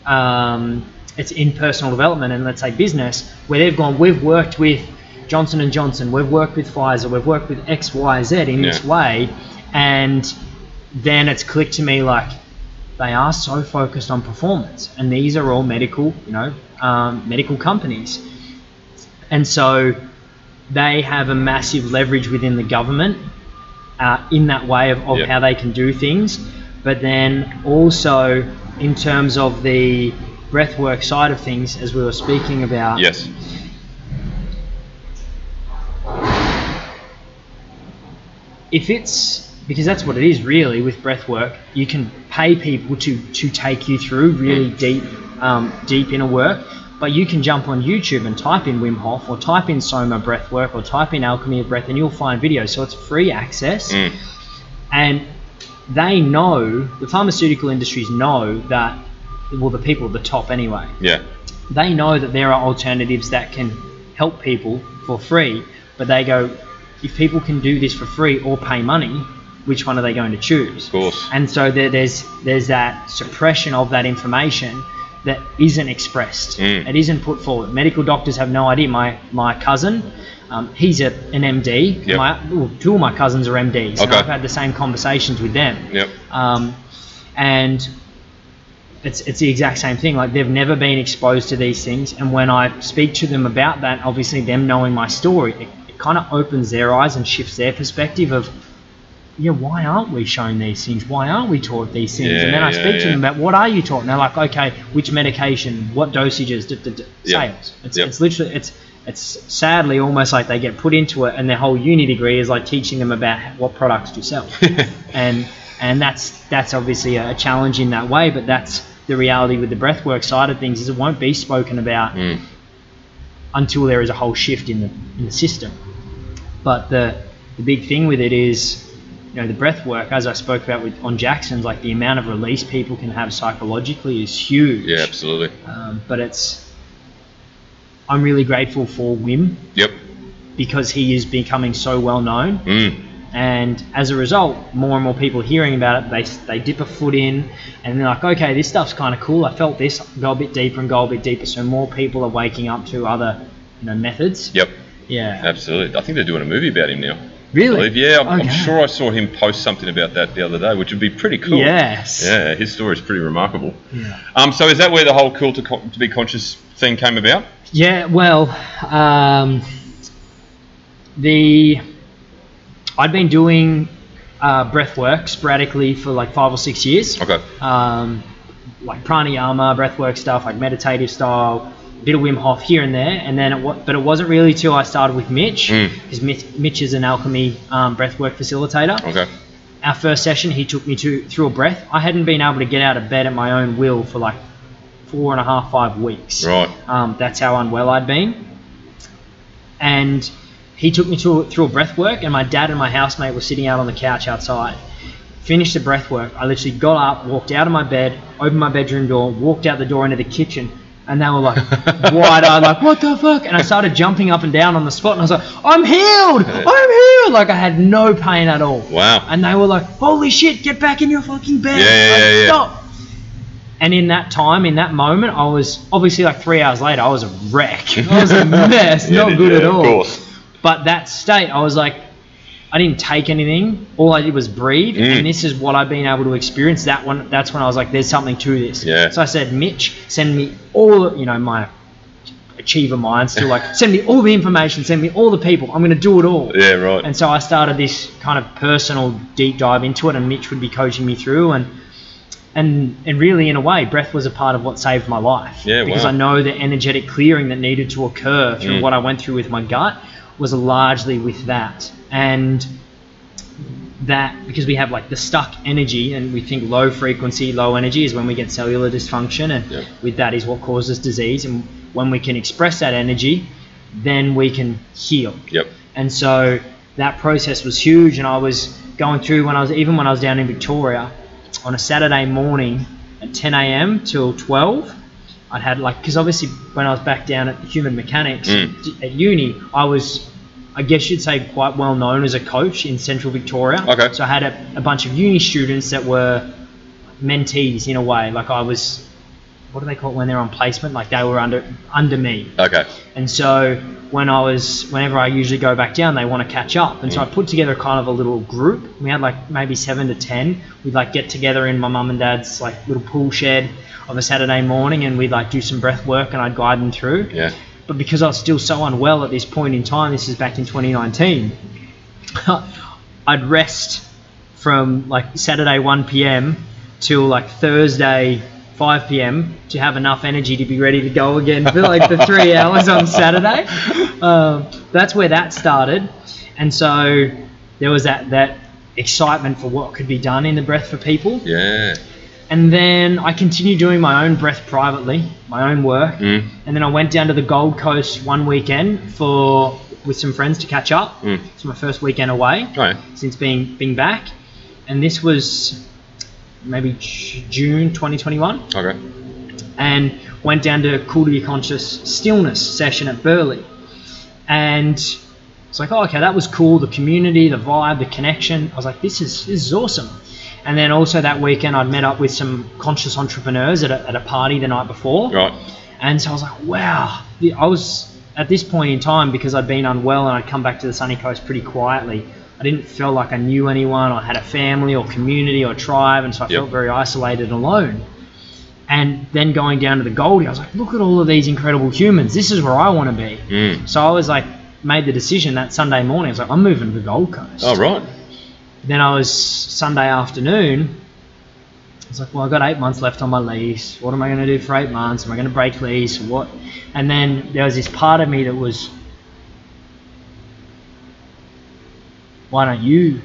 S2: um, it's in personal development and let's say business where they've gone we've worked with Johnson and Johnson, we've worked with Pfizer, we've worked with X, Y, Z in this way, and then it's clicked to me like they are so focused on performance, and these are all medical, you know, um, medical companies, and so they have a massive leverage within the government uh, in that way of, of
S1: Yeah.
S2: how they can do things, but then also in terms of the breathwork side of things, as we were speaking about,
S1: Yes.
S2: if it's because that's what it is really with breath work you can pay people to to take you through really deep um, deep inner work but you can jump on youtube and type in wim hof or type in soma breath work or type in alchemy of breath and you'll find videos so it's free access
S1: Mm.
S2: and they know the pharmaceutical industries know that well the people at the top anyway
S1: Yeah.
S2: they know that there are alternatives that can help people for free, but they go, if people can do this for free or pay money, which one are they going to choose?
S1: Of course.
S2: And so there, there's there's that suppression of that information that isn't expressed.
S1: Mm.
S2: It isn't put forward. Medical doctors have no idea. My my cousin, um, he's a, an MD.
S1: Yep.
S2: My well, two of my cousins are MDs.
S1: Okay.
S2: I've had the same conversations with them.
S1: Yep.
S2: Um, and it's, it's the exact same thing. Like they've never been exposed to these things, and when I speak to them about that, obviously them knowing my story, it, it kind of opens their eyes and shifts their perspective of, yeah, why aren't we shown these things? Why aren't we taught these things? and then I
S1: Yeah,
S2: speak
S1: yeah,
S2: to them about what are you taught? And they're like, okay, which medication, what dosages, d- d- d- sales. It's,
S1: Yep.
S2: it's literally it's it's sadly almost like they get put into it, and their whole uni degree is like teaching them about what products to sell and and that's that's obviously a challenge in that way but that's the reality with the breathwork side of things is it won't be spoken about
S1: Mm.
S2: until there is a whole shift in the in the system but the the big thing with it is you know the breath work as I spoke about with on Jackson's like the amount of release people can have psychologically is huge
S1: Yeah, absolutely.
S2: um, but it's I'm really grateful for Wim
S1: Yep.
S2: because he is becoming so well known
S1: Mm.
S2: And as a result, more and more people hearing about it, they, they dip a foot in and they're like, okay, this stuff's kind of cool. I felt this, go a bit deeper and go a bit deeper. So more people are waking up to other you know, methods.
S1: Yep.
S2: Yeah.
S1: Absolutely. I think they're doing a movie about him now.
S2: Really?
S1: Yeah, I'm, I'm sure I saw him post something about that the other day, which would be pretty cool.
S2: Yes.
S1: Yeah, his story is pretty remarkable.
S2: Yeah.
S1: Um, so is that where the whole cool to, co- to be conscious thing came about?
S2: Yeah, well, um, the I'd been doing uh, breath work sporadically for like five or six years.
S1: Okay.
S2: um, like pranayama, breath work stuff, like meditative style, bit of Wim Hof here and there, and then it wa- but it wasn't really till I started with Mitch,
S1: Mm.
S2: because Mitch, Mitch is an alchemy um, breathwork facilitator.
S1: Okay.
S2: Our first session, he took me to through a breath. I hadn't been able to get out of bed at my own will for like four and a half, five weeks.
S1: Right.
S2: Um, that's how unwell I'd been. And he took me to through a breath work, and my dad and my housemate were sitting out on the couch outside. Finished the breath work. I literally got up, walked out of my bed, opened my bedroom door, walked out the door into the kitchen, and they were like wide eyed, like, what the fuck? And I started jumping up and down on the spot, and I was like, I'm healed! I'm healed! Like, I had no pain at all.
S1: Wow.
S2: And they were like, holy shit, get back in your fucking bed.
S1: Yeah, yeah,
S2: Like,
S1: yeah.
S2: Stop. And in that time, in that moment, I was obviously like three hours later, I was a wreck. I was a mess,
S1: Yeah,
S2: not good
S1: yeah,
S2: at all.
S1: Of course.
S2: But that state, I was like, I didn't take anything. All I did was breathe,
S1: Mm.
S2: and this is what I've been able to experience. That one, that's when I was like, "There's something to this."
S1: Yeah.
S2: So I said, "Mitch, send me all, you know, my achiever mind still like, send me all the information, send me all the people. I'm going to do it all."
S1: Yeah, right.
S2: And so I started this kind of personal deep dive into it, and Mitch would be coaching me through, and and and really, in a way, breath was a part of what saved my life.
S1: Yeah,
S2: because
S1: wow.
S2: I know the energetic clearing that needed to occur through
S1: Mm.
S2: what I went through with my gut was largely with that, and that because we have like the stuck energy and we think low frequency, low energy is when we get cellular dysfunction, and
S1: Yep.
S2: with that is what causes disease. And when we can express that energy, then we can heal.
S1: Yep.
S2: And so that process was huge. And I was going through when I was even when I was down in Victoria on a Saturday morning at 10 a.m. till 12. I'd had like because obviously when I was back down at Human Mechanics
S1: Mm.
S2: at uni, I was I guess you'd say quite well known as a coach in Central Victoria.
S1: Okay.
S2: So I had a, a bunch of uni students that were mentees in a way. Like I was, what do they call it when they're on placement? Like they were under under me.
S1: Okay.
S2: And so when I was, whenever I usually go back down, they want to catch up. And so I put together kind of a little group. We had like maybe seven to ten. We'd like get together in my mum and dad's like little pool shed of a Saturday morning, and we'd like do some breath work, and I'd guide them through.
S1: Yeah.
S2: But because I was still so unwell at this point in time, this is back in 2019, I'd rest from like Saturday 1 p.m. till like Thursday 5 p.m. to have enough energy to be ready to go again for like the three hours on Saturday. Um, that's where that started, and so there was that that excitement for what could be done in the breath for people.
S1: Yeah.
S2: And then I continued doing my own breath privately, my own work.
S1: Mm.
S2: And then I went down to the Gold Coast one weekend for with some friends to catch up.
S1: Mm.
S2: It's my first weekend away
S1: Oh, yeah.
S2: since being being back, and this was maybe June 2021,
S1: Okay.
S2: and went down to Cool to Be Conscious stillness session at Burleigh, and it's like, oh, okay, that was cool. The community, the vibe, the connection. I was like, this is this is awesome. And then also that weekend, I'd met up with some conscious entrepreneurs at a, at a party the night before.
S1: Right.
S2: And so I was like, wow. I was at this point in time because I'd been unwell and I'd come back to the sunny coast pretty quietly. I didn't feel like I knew anyone or had a family or community or tribe, and so I
S1: Yep.
S2: felt very isolated and alone. And then going down to the Goldie, I was like, look at all of these incredible humans. This is where I want to be.
S1: Mm.
S2: So I was like, made the decision that Sunday morning. I was like, I'm moving to the Gold Coast.
S1: Oh, right.
S2: Then I was Sunday afternoon. I was like, well, I've got eight months left on my lease. What am I going to do for eight months? Am I going to break lease? What? And then there was this part of me that was, why don't you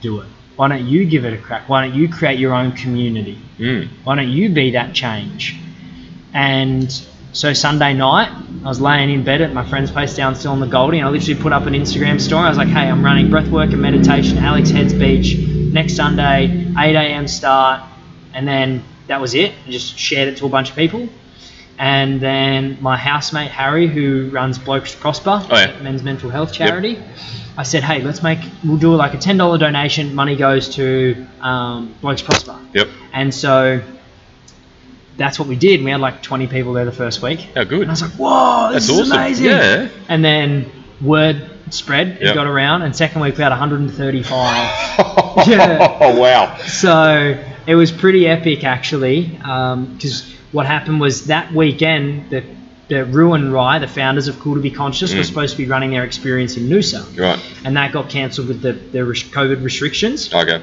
S2: do it? Why don't you give it a crack? Why don't you create your own community?
S1: Mm.
S2: Why don't you be that change? And so Sunday night, I was laying in bed at my friend's place down still on the Goldie, and I literally put up an Instagram story. I was like, hey, I'm running breathwork and meditation, Alex Heads Beach, next Sunday, 8 a.m. start. And then that was it. I just shared it to a bunch of people. And then my housemate Harry, who runs Blokes Prosper,
S1: Oh, yeah.
S2: men's mental health charity, I said, hey, let's make, we'll do like a $10 donation. Money goes to um, Blokes Prosper.
S1: Yep.
S2: And so that's what we did. We had like 20 people there the first week.
S1: Oh, good.
S2: And I was like, whoa, this
S1: That's
S2: is
S1: awesome.
S2: amazing.
S1: Yeah.
S2: And then word spread, it
S1: Yep.
S2: got around. And second week we had 135. Yeah.
S1: Oh, wow.
S2: so it was pretty epic actually. Because what happened was that weekend, the, the Ruin Rye, the founders of Cool to Be Conscious, were
S1: Mm.
S2: supposed to be running their experience in Noosa.
S1: Right.
S2: And that got cancelled with the, the COVID restrictions.
S1: Okay.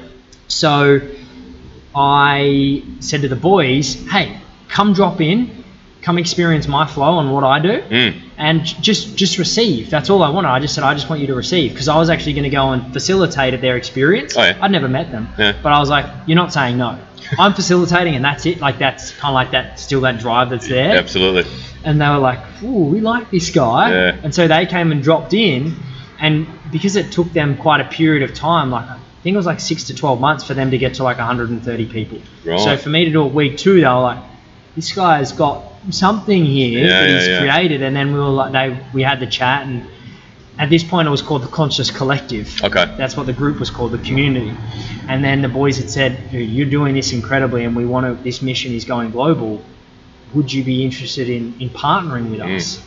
S2: So I said to the boys, hey, come drop in, come experience my flow on what I do,
S1: Mm.
S2: and just just receive. That's all I wanted. I just said, I just want you to receive because I was actually going to go and facilitate at their experience.
S1: Oh, yeah.
S2: I'd never met them,
S1: Yeah.
S2: but I was like, you're not saying no. I'm facilitating, and that's it. Like that's kind of like that, still that drive that's there
S1: Absolutely.
S2: and they were like, "Ooh, we like this guy,"
S1: Yeah.
S2: and so they came and dropped in, and because it took them quite a period of time, like I think it was like six to twelve months for them to get to like 130 people.
S1: Right.
S2: So for me to do it week two, they were like, "This guy's got something here
S1: Yeah,
S2: that
S1: yeah,
S2: he's
S1: yeah.
S2: created," and then we were like, they we had the chat, and at this point it was called the Conscious Collective.
S1: Okay.
S2: That's what the group was called, the community. And then the boys had said, "Dude, "You're doing this incredibly, and we want to. This mission is going global. Would you be interested in in partnering with
S1: Mm.
S2: us?"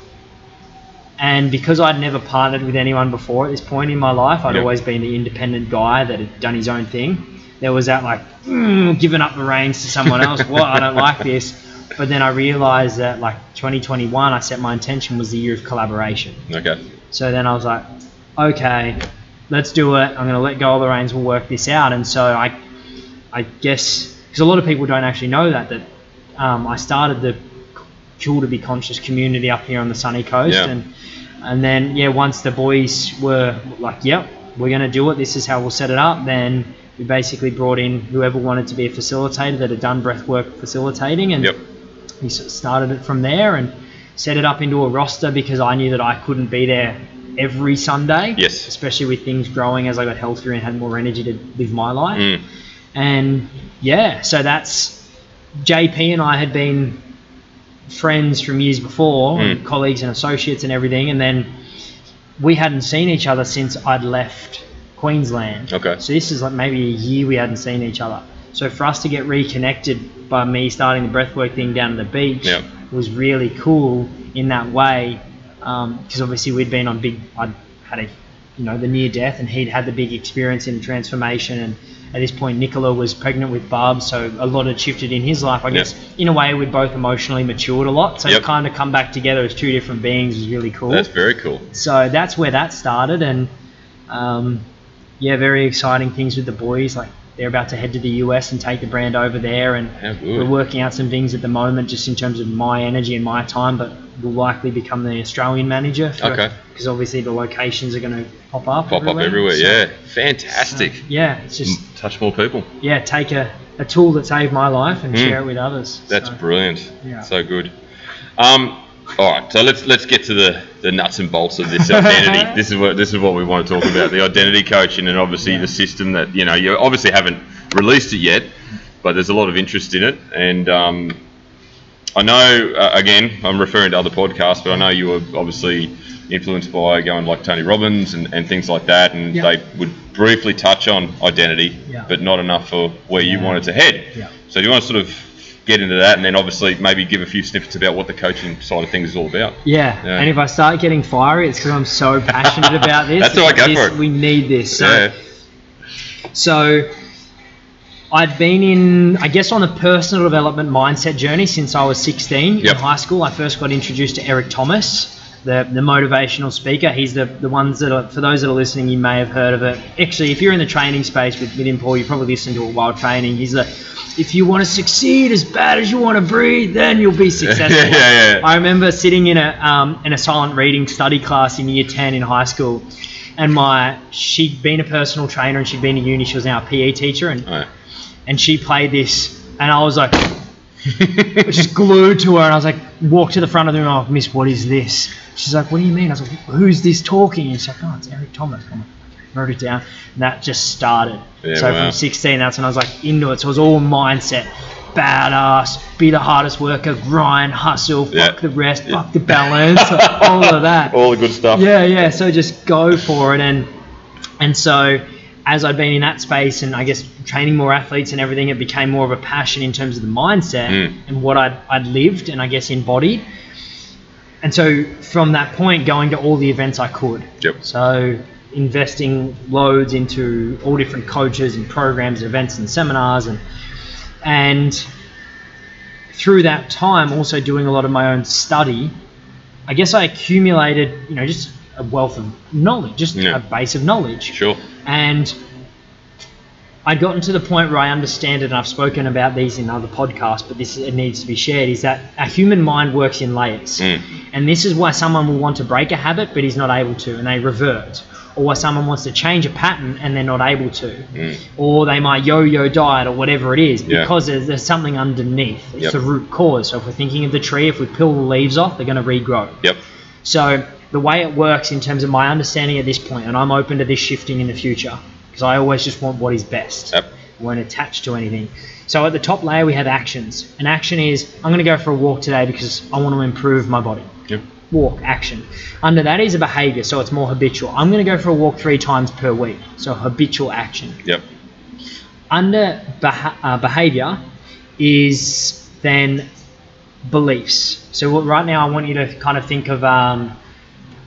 S2: And because I'd never partnered with anyone before at this point in my life, I'd
S1: Yep.
S2: always been the independent guy that had done his own thing. There was that like mm, giving up the reins to someone else. what I don't like this. But then I realized that like 2021, I set my intention was the year of collaboration.
S1: Okay.
S2: So then I was like, okay, let's do it. I'm going to let go of the reins. We'll work this out. And so I, I guess, because a lot of people don't actually know that, that um, I started the Cool to Be Conscious community up here on the sunny coast.
S1: Yeah.
S2: And, and then, yeah, once the boys were like, yep, we're going to do it. This is how we'll set it up. Then we basically brought in whoever wanted to be a facilitator that had done breathwork facilitating, and
S1: Yep.
S2: we sort of started it from there and set it up into a roster because I knew that I couldn't be there every Sunday.
S1: Yes.
S2: Especially with things growing as I got healthier and had more energy to live my life.
S1: Mm.
S2: And yeah, so that's JP and I had been friends from years before,
S1: Mm.
S2: and colleagues and associates and everything, and then we hadn't seen each other since I'd left Queensland.
S1: Okay.
S2: So this is like maybe a year we hadn't seen each other. So for us to get reconnected by me starting the breathwork thing down at the beach
S1: Yep.
S2: was really cool in that way, because obviously we'd been on big. I'd had a, you know, the near death, and he'd had the big experience in transformation. And at this point, Nicola was pregnant with Barb, so a lot had shifted in his life. I
S1: Yep.
S2: guess in a way we'd both emotionally matured a lot. So
S1: Yep.
S2: to kind of come back together as two different beings was really cool.
S1: That's very cool.
S2: So that's where that started, and um, yeah, very exciting things with the boys. Like they're about to head to the US and take the brand over there, and we're working out some things at the moment, just in terms of my energy and my time. But will likely become the Australian manager.
S1: Okay.
S2: Because obviously the locations are going to pop up.
S1: Pop up everywhere.
S2: So,
S1: Yeah. Fantastic.
S2: yeah, it's just
S1: Touch more people.
S2: yeah, take a, a tool that saved my life and
S1: Mm.
S2: share it with others.
S1: That's
S2: So,
S1: brilliant.
S2: yeah.
S1: So good. Um, all right, so let's let's get to the, the nuts and bolts of this identity. this is what this is what we want to talk about: the identity coaching, and obviously the system that you know you obviously haven't released it yet, but there's a lot of interest in it. And um, I know, uh, again, I'm referring to other podcasts, but I know you were obviously influenced by going like Tony Robbins and, and things like that, and
S2: Yeah.
S1: they would briefly touch on identity,
S2: Yeah.
S1: but not enough for where you
S2: Yeah.
S1: wanted to head. So do you want to sort of get into that, and then obviously maybe give a few snippets about what the coaching side of things is all about?
S2: Yeah.
S1: Yeah.
S2: and if I start getting fiery, it's because I'm so passionate about this.
S1: That's all right, go
S2: This-
S1: for it.
S2: We need this. So,
S1: yeah.
S2: so I'd been in, I guess, on a personal development mindset journey since I was 16
S1: Yep.
S2: in high school. I first got introduced to Eric Thomas, the, the motivational speaker. He's the, the ones that are, for those that are listening, you may have heard of it. Actually, if you're in the training space with, with him, Paul, you probably listened to it while training. He's the, if you want to succeed as bad as you want to breathe, then you'll be successful.
S1: Yeah, yeah, yeah.
S2: I remember sitting in a um, in a silent reading study class in year 10 in high school, and my she'd been a personal trainer and she'd been to uni. She was now a PE teacher, and
S1: right.
S2: and she played this, and I was like, just glued to her, and I was like, walked to the front of the room, oh, Miss, what is this? She's like, what do you mean? I was like, who's this talking? And she's like, oh, it's Eric Thomas. I'm like, wrote it down, and that just started.
S1: Yeah,
S2: so
S1: wow.
S2: from 16, that's when I was like into it. So it was all mindset, badass, be the hardest worker, grind, hustle, fuck
S1: Yeah.
S2: the rest,
S1: Yeah.
S2: fuck the balance, all of that.
S1: All the good stuff.
S2: Yeah, yeah. So just go for it, and and so as I'd been in that space, and I guess training more athletes and everything, it became more of a passion in terms of the mindset
S1: Mm.
S2: and what I'd I'd lived and I guess embodied. And so from that point, going to all the events I could.
S1: Yep.
S2: So investing loads into all different coaches and programs and events and seminars and and through that time also doing a lot of my own study i guess i accumulated you know just a wealth of knowledge just
S1: Yeah.
S2: a base of knowledge
S1: Sure.
S2: and I'd gotten to the point where I understand it, and I've spoken about these in other podcasts, but this it needs to be shared. Is that a human mind works in layers,
S1: Mm.
S2: and this is why someone will want to break a habit, but he's not able to, and they revert, or why someone wants to change a pattern and they're not able to,
S1: Mm.
S2: or they might yo-yo diet or whatever it is,
S1: Yeah.
S2: because there's, there's something underneath. It's
S1: Yep.
S2: the root cause. So if we're thinking of the tree, if we peel the leaves off, they're going to regrow.
S1: Yep.
S2: So the way it works in terms of my understanding at this point, and I'm open to this shifting in the future, because I always just want what is best.
S1: Yep.
S2: I won't attach to anything. So at the top layer we have actions. An action is I'm going to go for a walk today because I want to improve my body.
S1: Yep.
S2: Walk action. Under that is a behavior, so it's more habitual. I'm going to go for a walk three times per week. So habitual action
S1: Yep.
S2: under beha- uh, behavior is then beliefs. So what, right now, I want you to kind of think of um,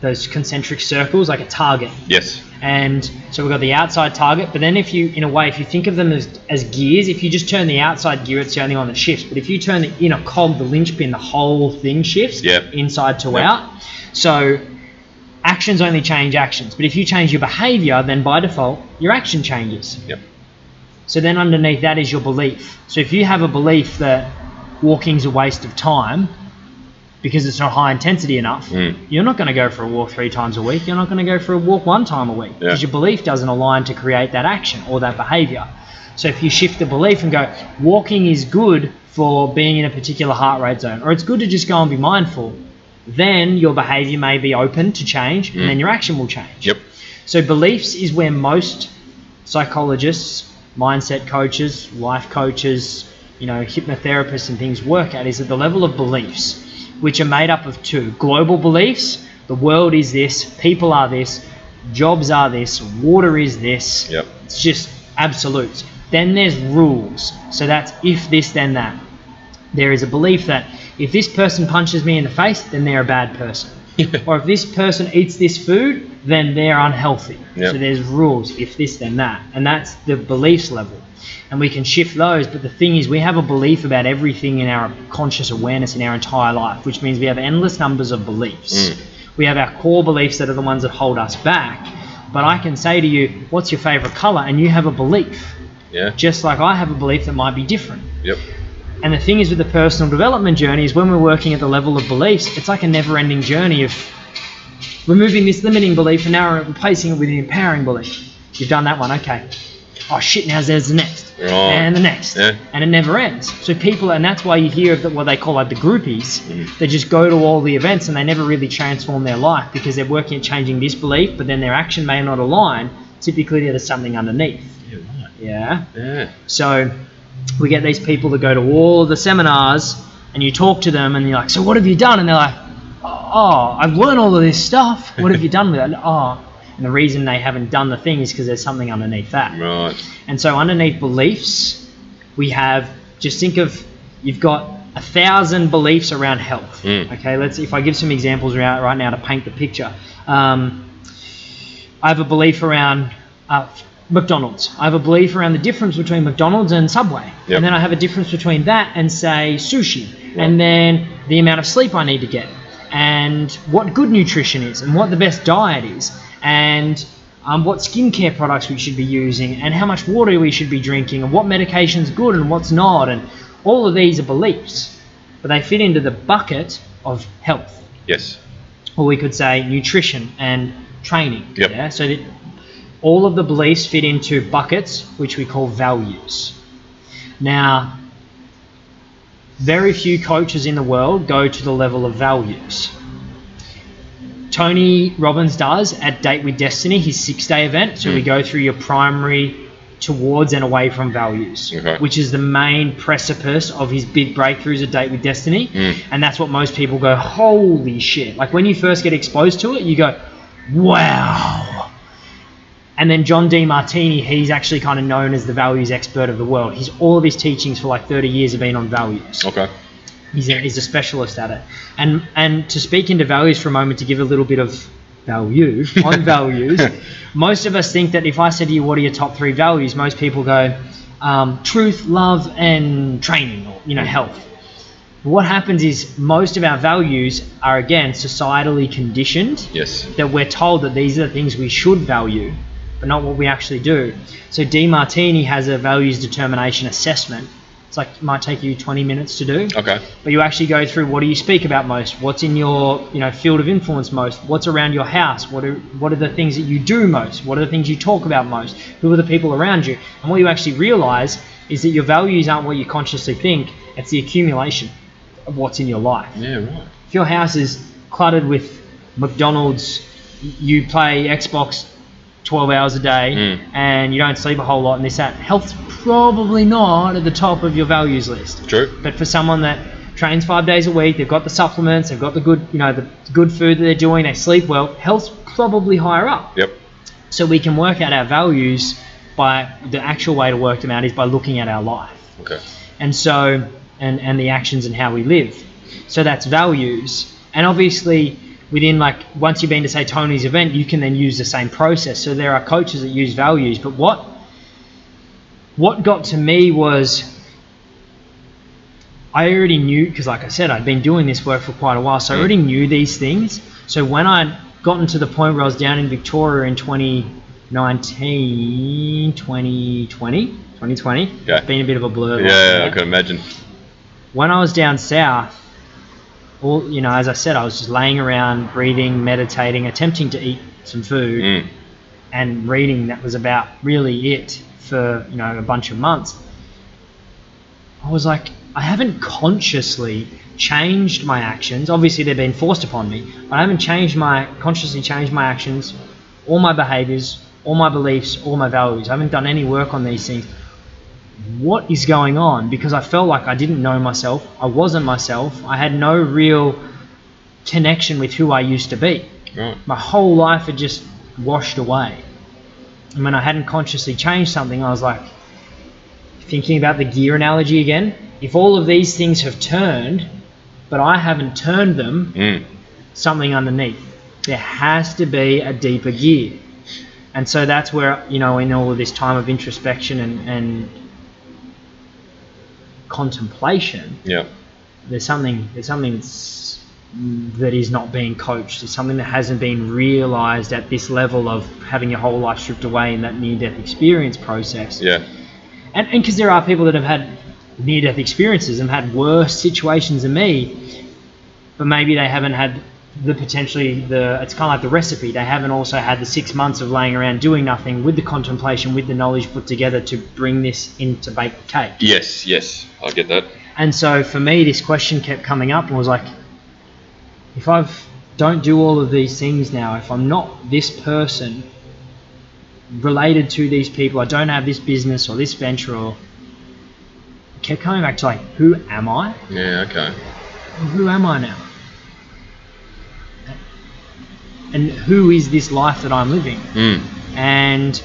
S2: those concentric circles like a target.
S1: Yes.
S2: And so we've got the outside target, but then if you, in a way, if you think of them as, as gears, if you just turn the outside gear, it's the only one that shifts. But if you turn the inner cog, the linchpin, the whole thing shifts
S1: Yep.
S2: inside to
S1: Yep.
S2: out. So actions only change actions. But if you change your behavior, then by default, your action changes.
S1: Yep.
S2: So then underneath that is your belief. So if you have a belief that walking's a waste of time, because it's not high intensity enough,
S1: Mm.
S2: you're not going to go for a walk three times a week. You're not going to go for a walk one time a week
S1: Yeah.
S2: because your belief doesn't align to create that action or that behavior. So if you shift the belief and go, walking is good for being in a particular heart rate zone, or it's good to just go and be mindful, then your behavior may be open to change
S1: Mm.
S2: and then your action will change.
S1: Yep.
S2: So beliefs is where most psychologists, mindset coaches, life coaches, you know, hypnotherapists and things work at is at the level of beliefs, which are made up of two global beliefs. The world is this, people are this, jobs are this, water is this.
S1: Yep.
S2: It's just absolutes. Then there's rules. So that's if this, then that. There is a belief that if this person punches me in the face, then they're a bad person. or if this person eats this food, then they're unhealthy.
S1: Yep.
S2: So there's rules, if this, then that. And that's the beliefs level. And we can shift those, but the thing is, we have a belief about everything in our conscious awareness in our entire life, which means we have endless numbers of beliefs.
S1: Mm.
S2: We have our core beliefs that are the ones that hold us back. But I can say to you, what's your favorite color? And you have a belief,
S1: Yeah.
S2: just like I have a belief that might be different.
S1: Yep.
S2: And the thing is with the personal development journey is when we're working at the level of beliefs, it's like a never-ending journey of removing this limiting belief and now replacing it with an empowering belief. You've done that one, okay. Oh shit, now there's the next. And the next.
S1: Yeah.
S2: And it never ends. So people, and that's why you hear of the, what they call like the groupies.
S1: Mm.
S2: They just go to all the events and they never really transform their life because they're working at changing this belief, but then their action may not align. Typically, there's something underneath.
S1: Yeah. Right.
S2: Yeah.
S1: Yeah.
S2: So we get these people that go to all the seminars and you talk to them and you're like, so what have you done? And they're like, oh, I've learned all of this stuff. What have you done with it? Oh, and the reason they haven't done the thing is because there's something underneath that.
S1: Right.
S2: And so underneath beliefs, we have just think of you've got a thousand beliefs around health.
S1: Mm.
S2: Okay, let's if I give some examples right, right now to paint the picture. Um, I have a belief around uh, McDonald's. I have a belief around the difference between McDonald's and Subway.
S1: Yep.
S2: And then I have a difference between that and say sushi. right. And then the amount of sleep I need to get. And what good nutrition is and what the best diet is. And um, what skincare products we should be using and how much water we should be drinking and what medication's good and what's not. And all of these are beliefs. But they fit into the bucket of health
S1: Yes.
S2: or we could say nutrition and training.
S1: Yep.
S2: Yeah. So that all of the beliefs fit into buckets which we call values. Now, very few coaches in the world go to the level of values. Tony Robbins does at Date with Destiny, his six day event. So we
S1: Mm.
S2: go through your primary towards and away from values,
S1: Okay.
S2: which is the main precipice of his big breakthroughs at Date with Destiny.
S1: Mm.
S2: And that's what most people go, holy shit. Like when you first get exposed to it, you go, wow. And then John Demartini, he's actually kind of known as the values expert of the world. He's all of his teachings for like 30 years have been on values.
S1: Okay.
S2: He's a, he's a specialist at it. And and to speak into values for a moment, to give a little bit of value on values, most of us think that if I said to you, what are your top three values? Most people go, um, truth, love, and training, or you know, health. What happens is most of our values are again societally conditioned
S1: Yes.
S2: that we're told that these are the things we should value, but not what we actually do. So Demartini has a values determination assessment. It's like it might take you 20 minutes to do,
S1: Okay.
S2: but you actually go through what do you speak about most, what's in your you know field of influence most, what's around your house, what are what are the things that you do most, what are the things you talk about most, who are the people around you, and what you actually realize is that your values aren't what you consciously think; it's the accumulation of what's in your life.
S1: Yeah. Right.
S2: if your house is cluttered with McDonald's, you play Xbox 12 hours a day,
S1: Mm.
S2: and you don't sleep a whole lot, and this that, health's probably not at the top of your values list.
S1: True.
S2: But for someone that trains five days a week, they've got the supplements, they've got the good, you know, the good food that they're doing, they sleep well, health's probably higher up.
S1: Yep.
S2: So we can work out our values by the actual way to work them out is by looking at our life
S1: Okay.
S2: and so and and the actions and how we live so that's values and obviously within like once you've been to say tony's event you can then use the same process so there are coaches that use values but what what got to me was i already knew because like i said i'd been doing this work for quite a while so i already knew these things so when i'd gotten to the point where i was down in victoria in 2019 2020 2020
S1: Yeah.
S2: it's been a bit of a blur
S1: Yeah, yeah, I can imagine.
S2: when I was down south, all you know, as I said, I was just laying around, breathing, meditating, attempting to eat some food,
S1: Mm.
S2: and reading. That was about really it for you know a bunch of months. I was like, I haven't consciously changed my actions. Obviously, they've been forced upon me, but I haven't changed my consciously changed my actions, all my behaviors, all my beliefs, all my values. I haven't done any work on these things. What is going on? Because I felt like I didn't know myself. I wasn't myself. I had no real connection with who I used to be.
S1: Right.
S2: My whole life had just washed away. And when I hadn't consciously changed something, I was like, thinking about the gear analogy again. If all of these things have turned, but I haven't turned them,
S1: Mm.
S2: something underneath. There has to be a deeper gear. And so that's where, you know, in all of this time of introspection and, and contemplation,
S1: Yeah.
S2: there's something there's something that's, that is not being coached. It's something that hasn't been realized at this level of having your whole life stripped away in that near-death experience process.
S1: Yeah.
S2: And because there are people that have had near-death experiences and had worse situations than me, but maybe they haven't had the potentially the it's kind of like the recipe. They haven't also had the six months of laying around doing nothing with the contemplation, with the knowledge put together to bring this into baked cake.
S1: Yes. Yes. I get that.
S2: And so for me, this question kept coming up and was like, if I don't do all of these things now, if I'm not this person related to these people, I don't have this business or this venture, or kept coming back to like, who am I?
S1: Yeah. Okay.
S2: Who am I now? And who is this life that I'm living?
S1: Mm.
S2: And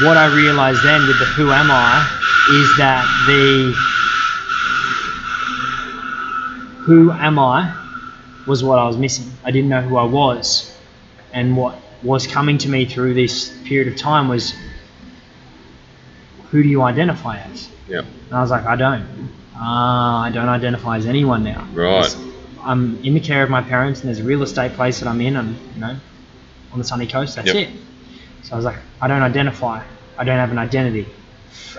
S2: what I realized then with the who am I is that the who am I was what I was missing. I didn't know who I was. And what was coming to me through this period of time was who do you identify as?
S1: Yeah.
S2: And I was like, I don't. Ah, I don't identify as anyone now.
S1: Right.
S2: I'm in the care of my parents, and there's a real estate place that I'm in, and you know, on the sunny coast. That's
S1: Yep.
S2: it. So I was like, I don't identify. I don't have an identity.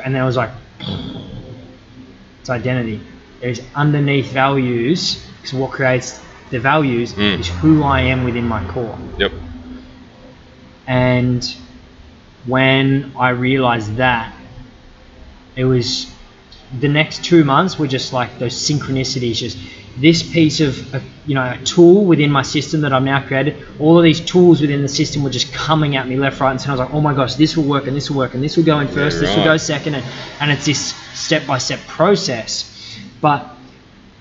S2: And then I was like, it's identity. There's underneath values. Because what creates the values
S1: Mm.
S2: is who I am within my core.
S1: Yep.
S2: And when I realized that, it was the next two months were just like those synchronicities. Just this piece of, a, you know, a tool within my system that I've now created. All of these tools within the system were just coming at me left, right, and center. I was like, oh my gosh, this will work, and this will work, and this will go in first, this will go second, and, and it's this step-by-step process. But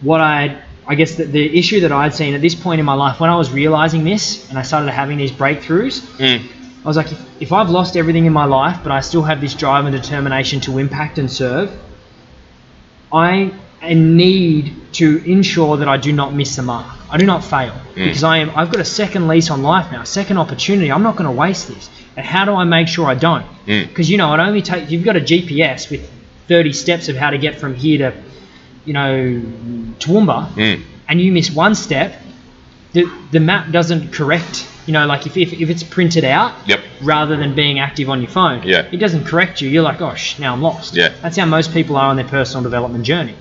S2: what I I guess the, the issue that I'd seen at this point in my life when I was realizing this and I started having these breakthroughs,
S1: Mm.
S2: I was like, if, if I've lost everything in my life, but I still have this drive and determination to impact and serve, I need to ensure that I do not miss the mark. I do not fail because I am. I've got a second lease on life now, a second opportunity. I'm not going to waste this. And how do I make sure I don't?
S1: Mm.
S2: Because you know, it only takes. You've got a GPS with 30 steps of how to get from here to, you know, Toowoomba,
S1: Mm.
S2: and you miss one step, the the map doesn't correct. You know, like if, if, if it's printed out
S1: Yep.
S2: rather than being active on your phone,
S1: Yeah.
S2: it doesn't correct you. You're like, gosh, now I'm lost.
S1: Yeah.
S2: That's how most people are on their personal development journey.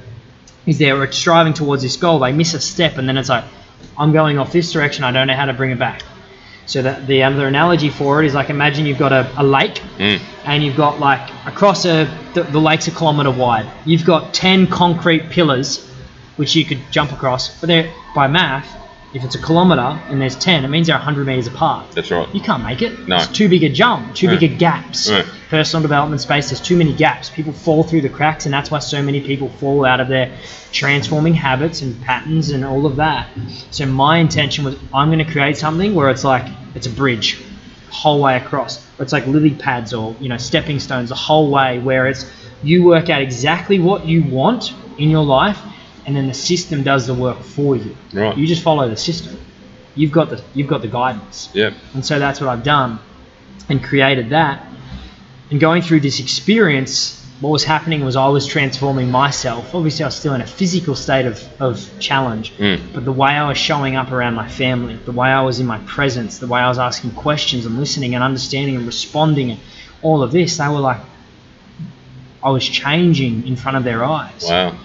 S2: Is they're striving towards this goal, they miss a step, and then it's like, I'm going off this direction. I don't know how to bring it back. So that the other analogy for it is like imagine you've got a, a lake
S1: Mm.
S2: and you've got like across a the, the lake's a kilometre wide. You've got ten concrete pillars which you could jump across, but they're by math. If it's a kilometre and there's ten, it means they're 100 metres apart.
S1: That's right.
S2: You can't make it.
S1: No.
S2: It's too big a jump, too
S1: Right.
S2: big a gaps. Personal development space, there's too many gaps. People fall through the cracks, and that's why so many people fall out of their transforming habits and patterns and all of that. So my intention was I'm going to create something where it's like it's a bridge, whole way across. It's like lily pads or you know stepping stones the whole way, where it's you work out exactly what you want in your life, and then the system does the work for you.
S1: Right.
S2: You just follow the system. You've got the you've got the guidance.
S1: Yep.
S2: And so that's what I've done and created that. And going through this experience, what was happening was I was transforming myself. Obviously, I was still in a physical state of, of challenge,
S1: Mm.
S2: but the way I was showing up around my family, the way I was in my presence, the way I was asking questions and listening and understanding and responding and all of this, they were like, I was changing in front of their eyes
S1: Wow.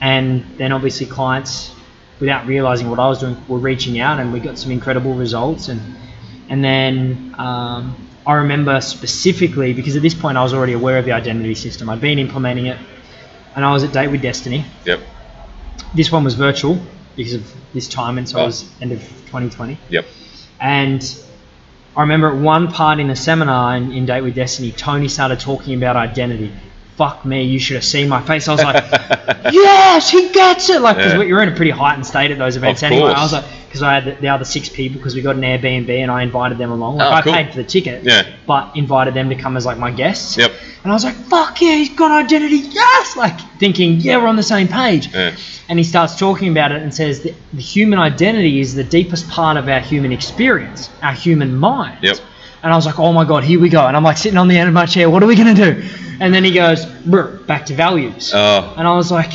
S2: And then obviously clients without realizing what I was doing, were reaching out, and we got some incredible results. And and then um, I remember specifically because at this point I was already aware of the identity system. I'd been implementing it, and I was at Date with Destiny.
S1: Yep.
S2: This one was virtual because of this time, and so
S1: Oh.
S2: it was end of 2020.
S1: Yep.
S2: And I remember at one part in the seminar in, in Date with Destiny, Tony started talking about identity. Fuck me, you should have seen my face. I was like, yes, he gets it. Like, because
S1: Yeah.
S2: you're in a pretty heightened state at those events
S1: Of
S2: anyway. I was like, because I had the, the other six people because we got an Airbnb and I invited them along. Like,
S1: Oh,
S2: I
S1: cool.
S2: paid for the ticket,
S1: Yeah.
S2: but invited them to come as like my guests.
S1: Yep.
S2: And I was like, fuck yeah, he's got identity, yes! Like, thinking, yeah, we're on the same page.
S1: Yeah.
S2: And he starts talking about it and says that the human identity is the deepest part of our human experience, our human mind.
S1: Yep.
S2: And I was like, oh my God, here we go. And I'm like sitting on the end of my chair, what are we going to do? And then he goes, "Brr, back to values.
S1: Oh.
S2: And I was like,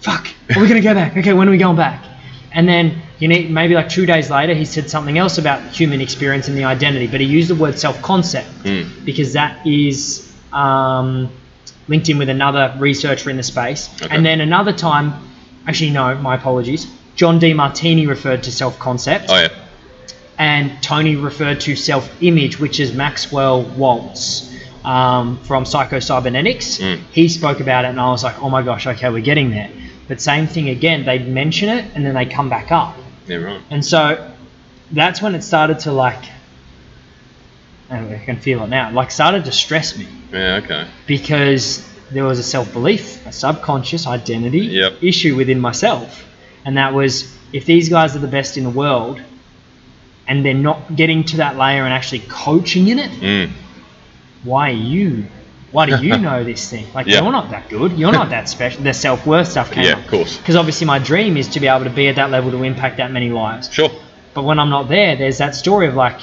S2: fuck, are we going to go back? Okay, when are we going back? And then you need, maybe like two days later, he said something else about human experience and the identity, but he used the word self concept
S1: Mm.
S2: because that is um, linked in with another researcher in the space.
S1: Okay.
S2: And then another time, actually, no, my apologies. John Demartini referred to self concept,
S1: Oh yeah.
S2: And Tony referred to self image, which is Maxwell Maltz um, from Psycho-Cybernetics.
S1: Mm.
S2: He spoke about it, and I was like, oh my gosh, okay, we're getting there. But same thing again, they'd mention it and then they come back up.
S1: Yeah. Right.
S2: And so that's when it started to like, and I can feel it now, like started to stress me
S1: Yeah. Okay.
S2: because there was a self belief, a subconscious identity
S1: Yep.
S2: issue within myself. And that was if these guys are the best in the world and they're not getting to that layer and actually coaching in it,
S1: Mm.
S2: why are you? Why do you know this thing? Like,
S1: Yeah.
S2: you're not that good. You're not that special. The self worth stuff came
S1: Yeah.
S2: up.
S1: Of course.
S2: Because obviously, my dream is to be able to be at that level to impact that many lives.
S1: Sure.
S2: But when I'm not there, there's that story of like,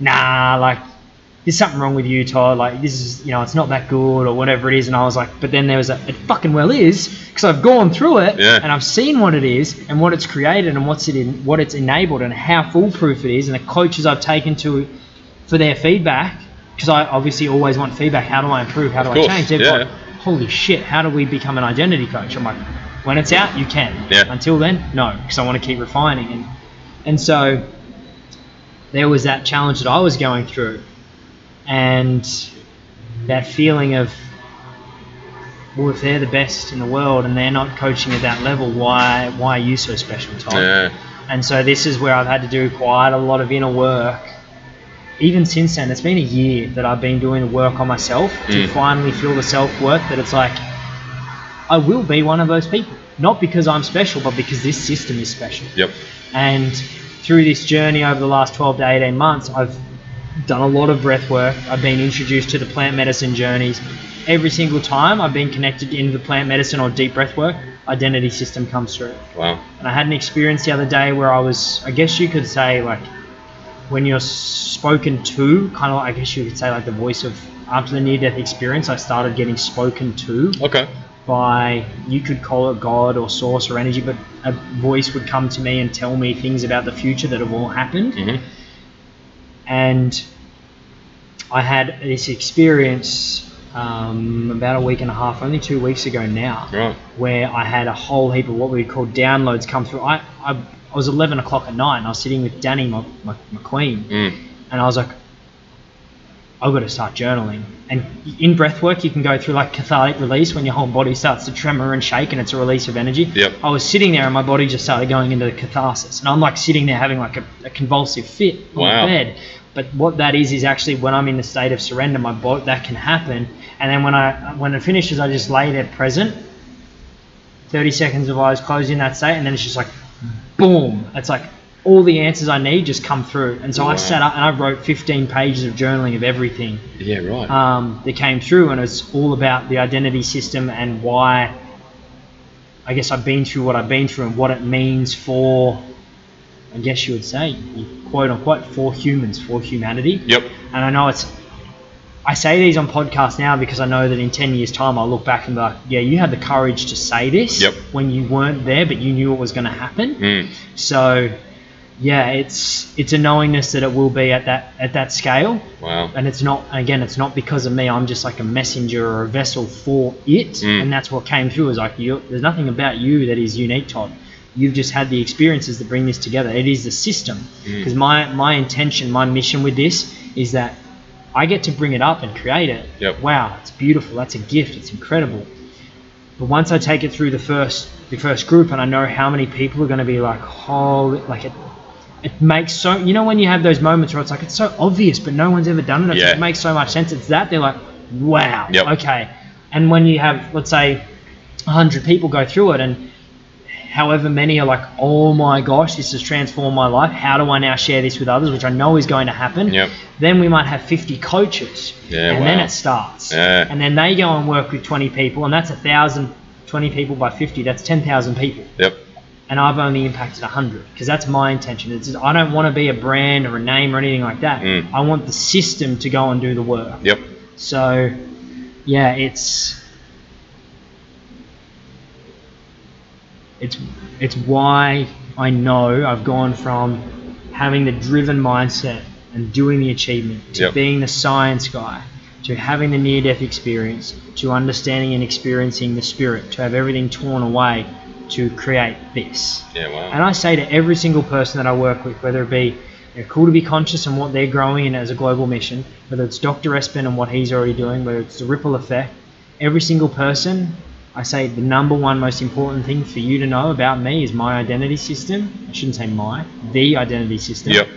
S2: nah, like there's something wrong with you, Todd. Like this is, you know, it's not that good or whatever it is. And I was like, but then there was a, it fucking well is because I've gone through it
S1: Yeah.
S2: and I've seen what it is and what it's created and what's it in, what it's enabled and how foolproof it is and the coaches I've taken to for their feedback because I obviously always want feedback. How do I improve? How do I change? They've
S1: yeah.
S2: gone, holy shit, how do we become an identity coach? I'm like, when it's out, you can.
S1: Yeah.
S2: Until then, no, because I want to keep refining. And and so there was that challenge that I was going through, and that feeling of, well, if they're the best in the world and they're not coaching at that level, why why are you so special, Tom?
S1: Yeah.
S2: And so this is where I've had to do quite a lot of inner work. Even since then, it's been a year that I've been doing the work on myself to
S1: Mm.
S2: finally feel the self worth that it's like, I will be one of those people. Not because I'm special, but because this system is special.
S1: Yep.
S2: And through this journey over the last 12 to 18 months, I've done a lot of breath work. I've been introduced to the plant medicine journeys. Every single time I've been connected into the plant medicine or deep breath work, identity system comes through.
S1: Wow.
S2: And I had an experience the other day where I was, I guess you could say, like, when you're spoken to, kind of, I guess you could say, like the voice of, after the near death experience, I started getting spoken to
S1: Okay.
S2: by, you could call it God or source or energy, but a voice would come to me and tell me things about the future that have all happened.
S1: Mhm.
S2: And I had this experience um, about a week and a half, only two weeks ago now
S1: Right.
S2: where I had a whole heap of what we call downloads come through. I, I, I was 11 o'clock at night and I was sitting with Danny, my, my, my queen,
S1: Mm.
S2: and I was like, I've got to start journaling. And in breath work, you can go through like cathartic release when your whole body starts to tremor and shake and it's a release of energy.
S1: Yep.
S2: I was sitting there and my body just started going into the catharsis. And I'm like sitting there having like a, a convulsive fit on
S1: Wow.
S2: the bed. But what that is is actually when I'm in the state of surrender, my body that can happen. And then when I when it finishes, I just lay there present. 30 seconds of eyes closed in that state, and then it's just like, boom. It's like all the answers I need just come through. And so. I sat up and I wrote 15 pages of journaling of everything
S1: Yeah. Right.
S2: um, that came through, and it's all about the identity system and why. I guess I've been through what I've been through and what it means for, I guess you would say, quote unquote, for humans, for humanity.
S1: yep.
S2: And I know it's. I say these on podcasts now because I know that in 10 years' time I'll look back and be like, yeah, you had the courage to say this
S1: Yep.
S2: when you weren't there, but you knew it was going to happen.
S1: Mm.
S2: So yeah, it's it's a knowingness that it will be at that at that scale,
S1: Wow.
S2: and it's not again, it's not because of me. I'm just like a messenger or a vessel for it,
S1: Mm.
S2: and that's what came through. Is like you, there's nothing about you that is unique, Todd. You've just had the experiences that bring this together. It is the system.
S1: Mm.
S2: Because my my intention, my mission with this is that I get to bring it up and create it.
S1: Yep.
S2: Wow, it's beautiful. That's a gift. It's incredible. But once I take it through the first the first group, and I know how many people are going to be like, holy, like it, it makes so. You know when you have those moments where it's like it's so obvious, but no one's ever done it.
S1: Yeah.
S2: It makes so much sense. It's that they're like, wow,
S1: Yep.
S2: okay. And when you have, let's say, hundred people go through it, and however many are like, oh my gosh, this has transformed my life. How do I now share this with others, which I know is going to happen?
S1: Yep.
S2: Then we might have 50 coaches,
S1: Yeah,
S2: and then it starts.
S1: Yeah.
S2: And then they go and work with 20 people, and that's a thousand. 20 people by 50, that's 10,000 people.
S1: Yep.
S2: And I've only impacted 100 because that's my intention. It's I don't want to be a brand or a name or anything like that.
S1: Mm.
S2: I want the system to go and do the work.
S1: Yep.
S2: So, yeah, it's it's it's why I know I've gone from having the driven mindset and doing the achievement to
S1: Yep.
S2: being the science guy to having the near death experience to understanding and experiencing the spirit to have everything torn away to create this.
S1: Yeah. Wow.
S2: And I say to every single person that I work with, whether it be they're cool to be conscious and what they're growing in as a global mission, whether it's Dr. Espen and what he's already doing, whether it's the ripple effect, every single person, I say the number one most important thing for you to know about me is my identity system. I shouldn't say my, the identity system
S1: Yep.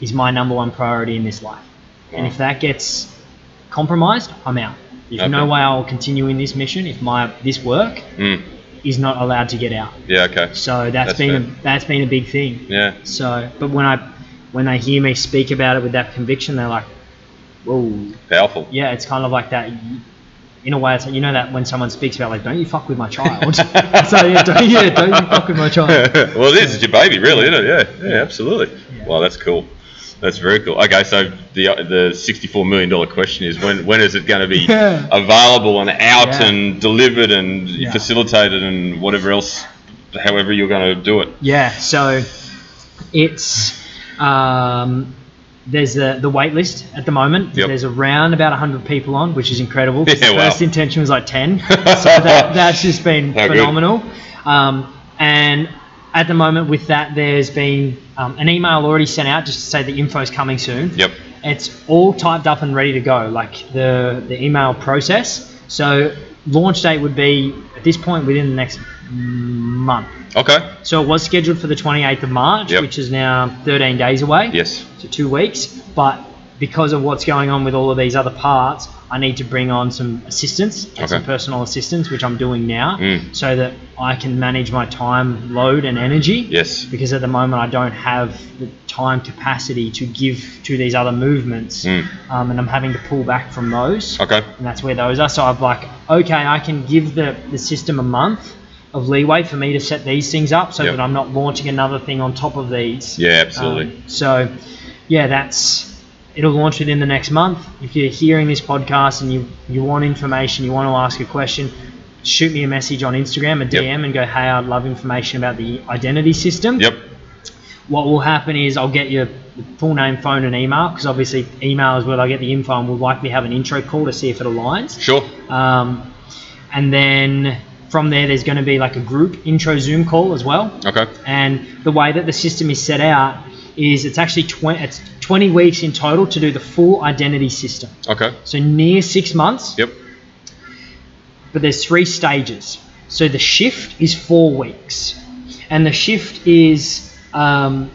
S2: is my number one priority in this life. And if that gets compromised, I'm out. There's
S1: Okay.
S2: no way I'll continue in this mission if my this work
S1: Mm.
S2: Is not allowed to get out.
S1: Yeah. Okay.
S2: So that's
S1: That's
S2: been
S1: fair.
S2: a, that's been a big thing.
S1: Yeah.
S2: So, but when I when they hear me speak about it with that conviction, they're like, "Whoa,
S1: Powerful.
S2: yeah." It's kind of like that. In a way, it's like, you know that when someone speaks about like, "Don't you fuck with my child?" so yeah, don't, yeah, don't you fuck with my child.
S1: well, it is. It's your baby, really, isn't it? Yeah. Yeah. Absolutely.
S2: Yeah.
S1: Wow, that's cool. That's very cool. Okay, so the the sixty-four million dollar question is when when is it going to be
S2: Yeah.
S1: available and out
S2: Yeah.
S1: and delivered and
S2: Yeah.
S1: facilitated and whatever else, however you're going to do it.
S2: Yeah, so it's um, there's the the wait list at the moment.
S1: Yep.
S2: There's around about 100 people on, which is incredible.
S1: Yeah,
S2: the
S1: wow.
S2: first intention was like 10, so that, that's just been
S1: How
S2: phenomenal. Um, and at the moment, with that, there's been um, an email already sent out just to say the info's coming soon.
S1: Yep.
S2: It's all typed up and ready to go, like the the email process. So launch date would be at this point within the next month.
S1: Okay.
S2: So it was scheduled for the 28th of March,
S1: Yep.
S2: which is now 13 days away.
S1: Yes.
S2: So two weeks. But because of what's going on with all of these other parts, I need to bring on some assistance,
S1: Okay.
S2: some personal assistance, which I'm doing now,
S1: Mm.
S2: so that I can manage my time, load, and energy.
S1: Yes.
S2: Because at the moment I don't have the time capacity to give to these other movements,
S1: Mm.
S2: um, and I'm having to pull back from those
S1: Okay.
S2: and that's where those are. So I'm like, okay, I can give the, the system a month of leeway for me to set these things up so
S1: Yep.
S2: that I'm not launching another thing on top of these.
S1: Yeah, absolutely.
S2: Um, so, yeah, that's it'll launch within the next month. If you're hearing this podcast and you you want information, you want to ask a question, shoot me a message on Instagram, a
S1: Yep.
S2: DM, and go, hey, I'd love information about the identity system.
S1: Yep.
S2: What will happen is I'll get your full name, phone, and email because obviously email is where I get the info, and we'll likely have an intro call to see if it aligns.
S1: Sure.
S2: Um, and then from there, there's going to be like a group intro Zoom call as well.
S1: Okay.
S2: And the way that the system is set out is it's actually 20, it's 20 weeks in total to do the full identity system.
S1: Okay.
S2: So near six months,
S1: Yep.
S2: but there's three stages. So the shift is four weeks, and the shift is um,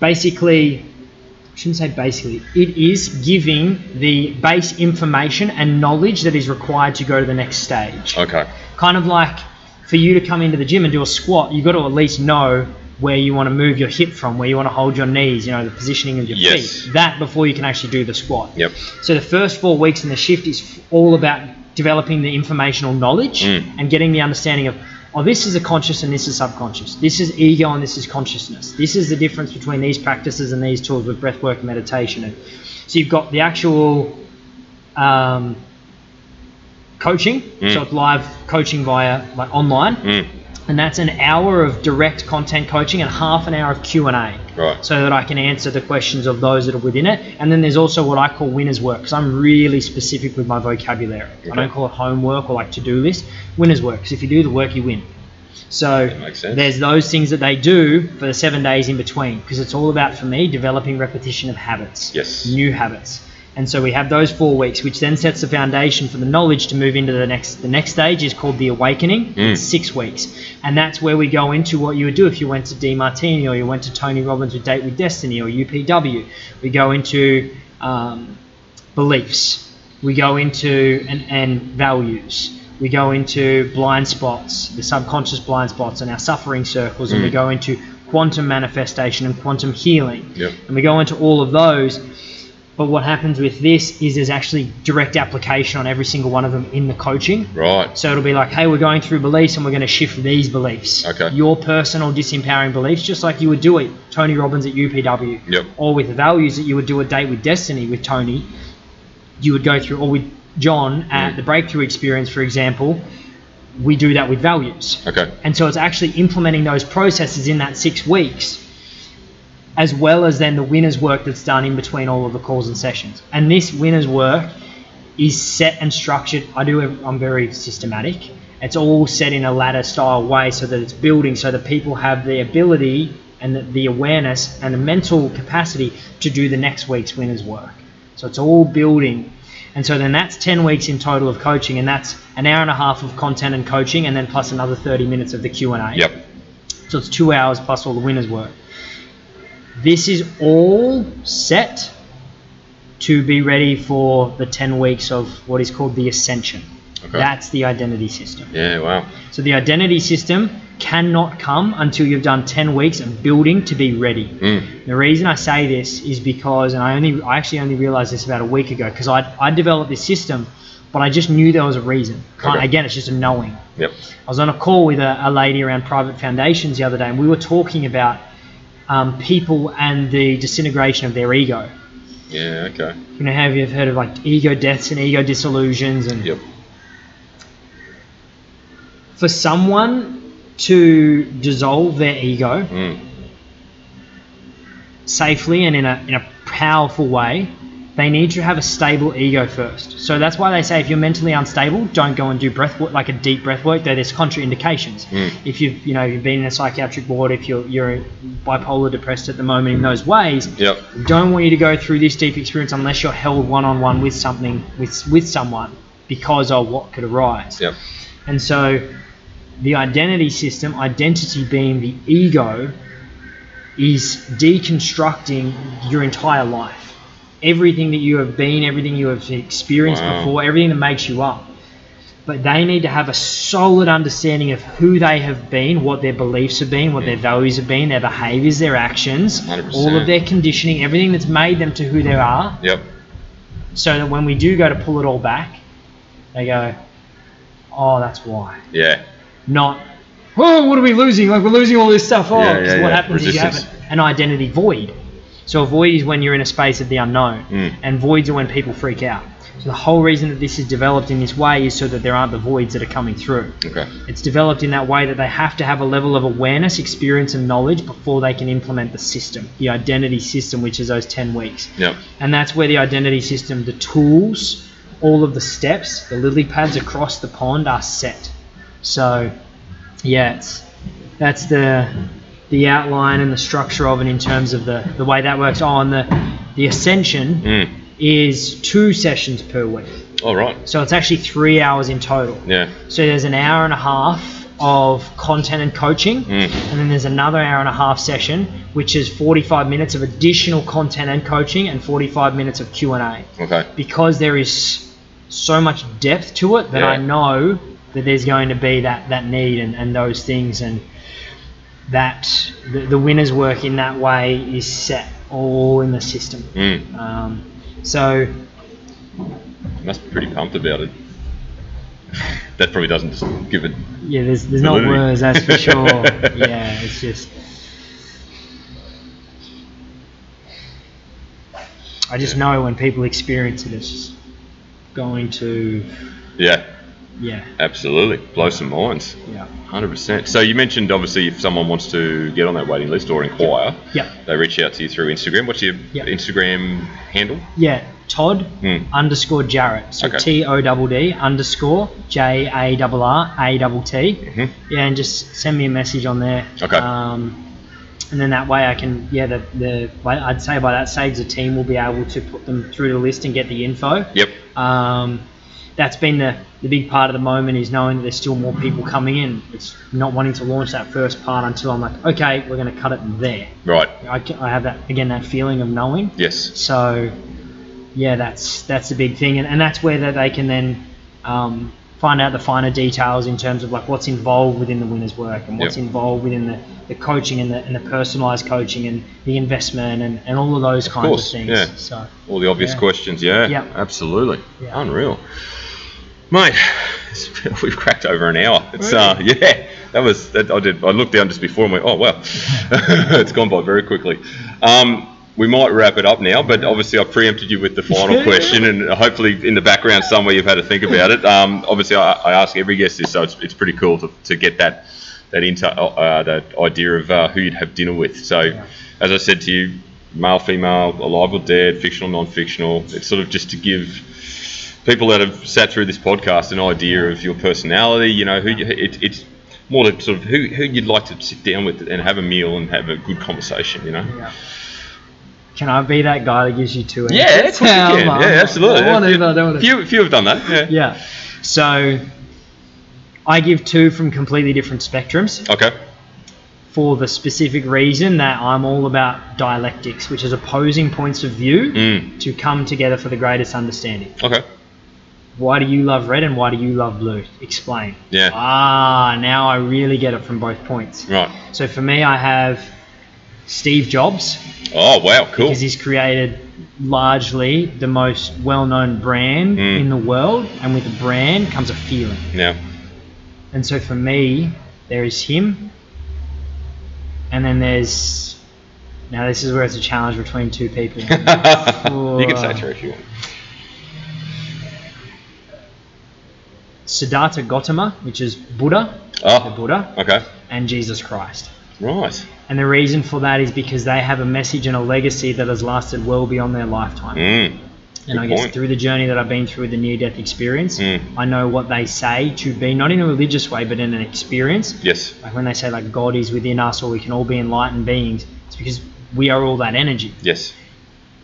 S2: basically, I shouldn't say basically, it is giving the base information and knowledge that is required to go to the next stage.
S1: Okay.
S2: Kind of like for you to come into the gym and do a squat, you've got to at least know where you want to move your hip from, where you want to hold your knees, you know, the positioning of your
S1: Yes.
S2: feet. That before you can actually do the squat.
S1: Yep.
S2: So the first four weeks in the shift is all about developing the informational knowledge
S1: Mm.
S2: and getting the understanding of, oh, this is a conscious and this is subconscious. This is ego and this is consciousness. This is the difference between these practices and these tools with breathwork and meditation. And so you've got the actual um, coaching.
S1: Mm.
S2: So it's live coaching via like online.
S1: Mm.
S2: And that's an hour of direct content coaching and half an hour of q&a
S1: Right.
S2: so that i can answer the questions of those that are within it. And then there's also what i call winners work because i'm really specific with my vocabulary. I don't call it homework or like to-do list. Winners work because if you do the work you win. So there's those things that they do for the seven days in between because it's all about for me developing repetition of habits.
S1: Yes.
S2: new habits and so we have those four weeks which then sets the foundation for the knowledge to move into the next the next stage is called the awakening
S1: Mm.
S2: it's six weeks and that's where we go into what you would do if you went to Demartini or you went to Tony Robbins with Date with Destiny or UPW we go into um, beliefs we go into and, and values we go into blind spots the subconscious blind spots and our suffering circles and we
S1: Mm.
S2: go into quantum manifestation and quantum healing
S1: Yep.
S2: and we go into all of those. But what happens with this is there's actually direct application on every single one of them in the coaching.
S1: Right.
S2: So it'll be like, hey, we're going through beliefs and we're going to shift these beliefs.
S1: Okay.
S2: Your personal disempowering beliefs, just like you would do it, Tony Robbins at UPW.
S1: Yep.
S2: Or with values that you would do a date with Destiny with Tony, you would go through, or with John at
S1: Mm.
S2: the Breakthrough Experience, for example, we do that with values.
S1: Okay.
S2: And so it's actually implementing those processes in that six weeks, as well as then the winner's work that's done in between all of the calls and sessions. And this winner's work is set and structured. I do. I'm very systematic. It's all set in a ladder style way so that it's building, so that people have the ability and the, the awareness and the mental capacity to do the next week's winner's work. So it's all building. And so then that's 10 weeks in total of coaching, and that's an hour and a half of content and coaching, and then plus another 30 minutes of the Q&A.
S1: Yep.
S2: So it's two hours plus all the winners' work. This is all set to be ready for the 10 weeks of what is called the ascension.
S1: Okay.
S2: That's the identity system.
S1: Yeah. Wow.
S2: So the identity system cannot come until you've done 10 weeks of building to be ready.
S1: Mm.
S2: The reason I say this is because, and I only, I actually only realized this about a week ago, because I, I developed this system, but I just knew there was a reason.
S1: Okay.
S2: Again, it's just a knowing.
S1: Yep.
S2: I was on a call with a, a lady around private foundations the other day, and we were talking about um, people and the disintegration of their ego.
S1: Yeah. Okay.
S2: You know, have you heard of like ego deaths and ego disillusions? And
S1: Yep.
S2: for someone to dissolve their ego
S1: Mm.
S2: safely and in a, in a powerful way, they need to have a stable ego first. So that's why they say if you're mentally unstable, don't go and do breath work, like a deep breath work. Though there's contraindications.
S1: Mm.
S2: If you've you know you've been in a psychiatric ward, if you're you're bipolar depressed at the moment in those ways,
S1: Yep.
S2: don't want you to go through this deep experience unless you're held one on one with something with with someone because of what could arise.
S1: Yep.
S2: And so the identity system, identity being the ego, is deconstructing your entire life. Everything that you have been, everything you have experienced
S1: Wow.
S2: before, everything that makes you up. But they need to have a solid understanding of who they have been, what their beliefs have been, what their values have been, their behaviors, their actions,
S1: 100%.
S2: all of their conditioning, everything that's made them to who they are
S1: Yep.
S2: so that when we do go to pull it all back, they go, oh, that's why.
S1: Yeah.
S2: Not, oh, what are we losing? Like, we're losing all this stuff. Oh,
S1: Yeah, yeah,
S2: what
S1: yeah.
S2: happens is you have an identity void. So a void is when you're in a space of the unknown,
S1: Mm.
S2: and voids are when people freak out. So the whole reason that this is developed in this way is so that there aren't the voids that are coming through.
S1: Okay.
S2: It's developed in that way that they have to have a level of awareness, experience, and knowledge before they can implement the system, the identity system, which is those 10 weeks.
S1: Yep.
S2: And that's where the identity system, the tools, all of the steps, the lily pads across the pond are set. So, yeah, it's, that's the the outline and the structure of it in terms of the, the way that works. Oh, and the, the ascension
S1: Mm.
S2: is two sessions per week.
S1: All right.
S2: So it's actually three hours in total.
S1: Yeah.
S2: So there's an hour and a half of content and coaching,
S1: Mm.
S2: and then there's another hour and a half session, which is 45 minutes of additional content and coaching, and 45 minutes of Q and A.
S1: Okay.
S2: Because there is so much depth to it that
S1: Yeah.
S2: I know that there's going to be that that need and, and those things, and that the, the winner's work in that way is set all in the system.
S1: Mm.
S2: Um, so
S1: Must be pretty pumped about it. That probably doesn't just give it.
S2: Yeah, there's there's not words, that's for sure. yeah, it's just. I just know when people experience it, it's just going to
S1: Yeah.
S2: Yeah.
S1: Absolutely, blow some minds.
S2: Yeah.
S1: Hundred percent. So you mentioned obviously if someone wants to get on that waiting list or inquire,
S2: yeah.
S1: they reach out to you through Instagram. What's your
S2: Yep.
S1: Instagram handle?
S2: Yeah. Todd
S1: Hmm.
S2: underscore Jarratt. So
S1: Okay.
S2: T O D D underscore J A R R A T T.
S1: Mhm.
S2: Yeah, and just send me a message on there.
S1: Okay.
S2: Um, and then that way I can, yeah, the, the I'd say by that stage the team will be able to put them through the list and get the info.
S1: Yep.
S2: Um, that's been the, the big part of the moment is knowing that there's still more people coming in. It's not wanting to launch that first part until I'm like, okay, we're going to cut it there.
S1: Right.
S2: I, I have that again that feeling of knowing.
S1: Yes.
S2: So, yeah, that's that's the big thing, and, and that's where that they can then um, find out the finer details in terms of like what's involved within the winner's work and what's
S1: Yep.
S2: involved within the, the coaching and the, and the personalised coaching and the investment and, and all of those kinds
S1: course,
S2: of things.
S1: yeah.
S2: So,
S1: All the obvious
S2: Yeah.
S1: questions. Yeah.
S2: Yeah.
S1: Absolutely.
S2: Yeah.
S1: Unreal. Mate, we've cracked over an hour. It's uh, yeah, that was that. I did. I looked down just before and went, oh wow, it's gone by very quickly. Um, we might wrap it up now, but obviously I preempted you with the final question, and hopefully in the background somewhere you've had to think about it. Um, obviously I, I ask every guest this, so it's, it's pretty cool to, to get that that into uh, that idea of uh, who you'd have dinner with. So,
S2: Yeah.
S1: as I said to you, male, female, alive or dead, fictional, non-fictional. It's sort of just to give people that have sat through this podcast an idea of your personality. You know, who you, it, it's more to sort of who, who you'd like to sit down with and have a meal and have a good conversation. You know.
S2: yeah. Can I be that guy that gives you two answers?
S1: Yeah, of course you can. Yeah, absolutely.
S2: I want to, I don't want to.
S1: Few, few have done that. Yeah.
S2: Yeah. So, I give two from completely different spectrums.
S1: Okay.
S2: for the specific reason that I'm all about dialectics, which is opposing points of view
S1: Mm.
S2: to come together for the greatest understanding.
S1: Okay.
S2: Why do you love red and why do you love blue? Explain.
S1: Yeah.
S2: Ah, now I really get it from both points.
S1: Right.
S2: So for me, I have Steve Jobs
S1: Oh wow. Cool.
S2: because he's created largely the most well-known brand
S1: Mm.
S2: in the world, and with a brand comes a feeling.
S1: Yeah.
S2: And so for me, there is him, and then there's now this is where it's a challenge between two people.
S1: you can say three if you want.
S2: Siddhartha Gautama, which is Buddha, the
S1: Oh.
S2: Buddha,
S1: Okay.
S2: and Jesus Christ.
S1: Right.
S2: And the reason for that is because they have a message and a legacy that has lasted well beyond their lifetime.
S1: Mm.
S2: and I guess
S1: point.
S2: through the journey that I've been through with the near death experience,
S1: Mm.
S2: I know what they say to be not in a religious way, but in an experience.
S1: Yes.
S2: Like when they say like God is within us or we can all be enlightened beings, it's because we are all that energy.
S1: Yes.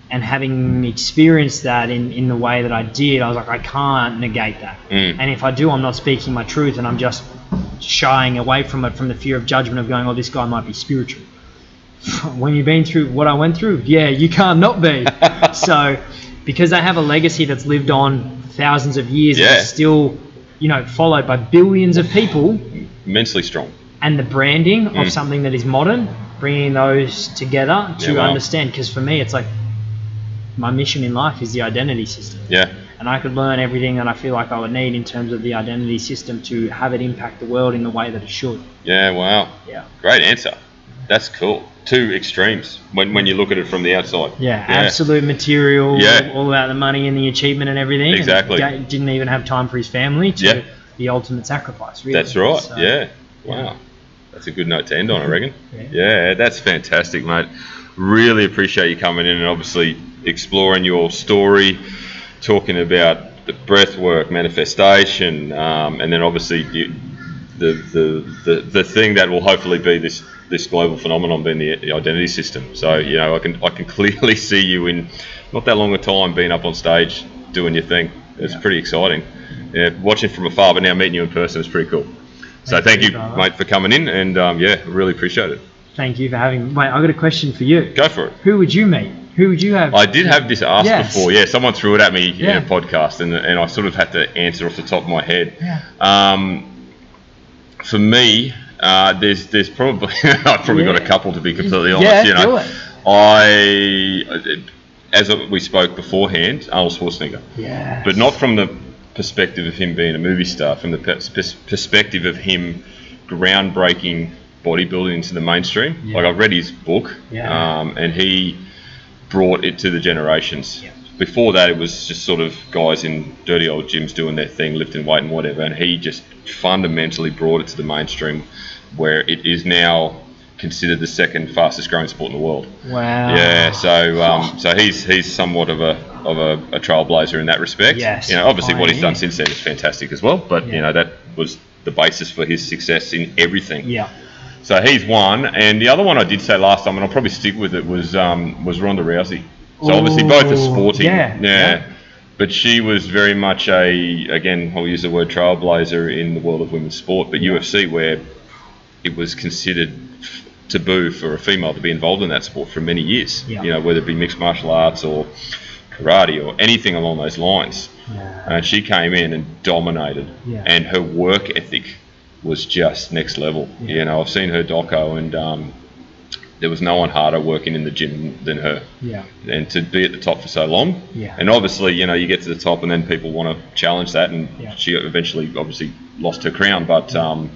S2: And having experienced that in, in the way that I did, I was like, I can't negate that.
S1: Mm.
S2: And if I do, I'm not speaking my truth and I'm just shying away from it from the fear of judgment of going, oh, this guy might be spiritual. when you've been through what I went through, yeah, you can't not be. so, because they have a legacy that's lived on thousands of years
S1: Yeah.
S2: and is still, you know, followed by billions of people,
S1: Immensely strong.
S2: and the branding
S1: Mm.
S2: of something that is modern, bringing those together to
S1: Yeah, wow.
S2: understand. Because for me, it's like my mission in life is the identity system,
S1: Yeah.
S2: and I could learn everything that I feel like I would need in terms of the identity system to have it impact the world in the way that it should.
S1: Yeah. Wow.
S2: Yeah.
S1: Great answer. That's cool. Two extremes when, when you look at it from the outside.
S2: Yeah, absolute material,
S1: Yeah.
S2: all about the money and the achievement and everything.
S1: Exactly.
S2: ga- didn't even have time for his family to
S1: Yeah.
S2: the ultimate sacrifice. Really.
S1: That's right.
S2: So,
S1: yeah. Wow.
S2: yeah.
S1: That's a good note to end on, I reckon.
S2: Yeah.
S1: Yeah, that's fantastic, mate. Really appreciate you coming in and obviously exploring your story, talking about the breath work, manifestation, um, and then obviously you, the, the, the, the thing that will hopefully be this, this global phenomenon being the, the identity system. So, you know, I can, I can clearly see you in not that long a time being up on stage doing your thing. It's
S2: Yeah.
S1: pretty exciting. Yeah, watching from afar, but now meeting you in person is pretty cool. So
S2: Thank
S1: thank
S2: you, brother.
S1: mate, for coming in, and um, yeah, really appreciate it.
S2: Thank you for having me. Wait, I've got a question for you.
S1: Go for it.
S2: Who would you meet? Who would you have?
S1: I did have this asked
S2: Yes.
S1: before. Yeah, someone threw it at me in a podcast, and, and I sort of had to answer off the top of my head.
S2: Yeah.
S1: Um, for me, uh, there's there's probably I've probably got a couple to be completely honest.
S2: Yeah,
S1: you know,
S2: do it.
S1: I as we spoke beforehand, Arnold Schwarzenegger,
S2: Yeah.
S1: but not from the perspective of him being a movie star, from the pers- pers- perspective of him groundbreaking bodybuilding into the mainstream.
S2: Yeah.
S1: Like I've read his book,
S2: Yeah.
S1: um, and he brought it to the generations.
S2: Yeah.
S1: before that, it was just sort of guys in dirty old gyms doing their thing, lifting weight and whatever. And he just fundamentally brought it to the mainstream, where it is now considered the second fastest growing sport in the world.
S2: Wow.
S1: Yeah, so um, so he's he's somewhat of a of a, a trailblazer in that respect.
S2: Yes,
S1: You know, obviously what he's done since then is fantastic as well. But
S2: Yeah.
S1: you know that was the basis for his success in everything.
S2: Yeah.
S1: So he's one, and the other one I did say last time, and I'll probably stick with it, was um, was Ronda Rousey. So obviously both are
S2: Ooh,
S1: sporting,
S2: yeah, yeah.
S1: But she was very much a, again, I'll use the word trailblazer in the world of women's sport, but UFC where it was considered taboo for a female to be involved in that sport for many years.
S2: Yeah.
S1: You know, whether it be mixed martial arts or karate or anything along those lines.
S2: Yeah.
S1: And she came in and dominated,
S2: Yeah.
S1: and her work ethic was just next level.
S2: Yeah.
S1: You know, I've seen her doco, and um, there was no one harder working in the gym than her.
S2: Yeah.
S1: And to be at the top for so long,
S2: Yeah.
S1: and obviously, you know, you get to the top, and then people want to challenge that, and
S2: Yeah.
S1: she eventually, obviously, lost her crown, but um,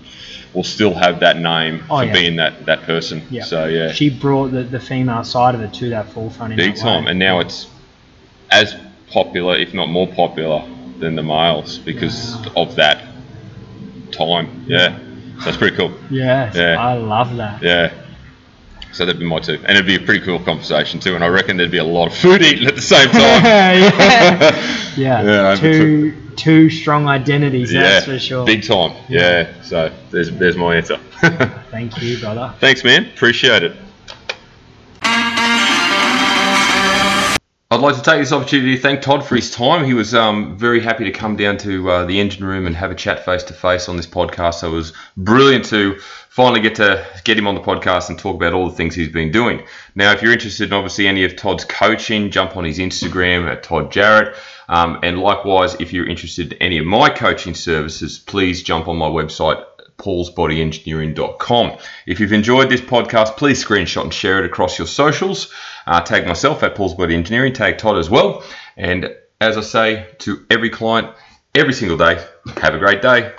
S1: will still have that name
S2: Oh,
S1: for
S2: yeah.
S1: being that that person.
S2: Yeah.
S1: So yeah,
S2: She brought the, the female side of it to that forefront in
S1: big
S2: that
S1: time,
S2: way.
S1: and now it's as popular, if not more popular, than the males because
S2: Wow.
S1: of that time. Yeah, so it's pretty cool.
S2: Yes,
S1: Yeah.
S2: I love that.
S1: Yeah. So that'd be my two, and it'd be a pretty cool conversation too. And I reckon there'd be a lot of food eaten at the same time.
S2: yeah. yeah.
S1: Yeah,
S2: two two strong identities, Yeah, that's for sure.
S1: big time. Yeah. So there's there's my answer.
S2: Thank you, brother.
S1: Thanks, man. Appreciate it. I'd like to take this opportunity to thank Todd for his time. He was um, very happy to come down to uh, the engine room and have a chat face to face on this podcast. So it was brilliant to finally get to get him on the podcast and talk about all the things he's been doing. Now, if you're interested in obviously any of Todd's coaching, jump on his Instagram at Todd Jarratt. Um, and likewise, if you're interested in any of my coaching services, please jump on my website, paulsbodyengineering.com. If you've enjoyed this podcast, please screenshot and share it across your socials. Uh, tag myself at Paul's Body Engineering, tag Todd as well. And as I say to every client, every single day, have a great day.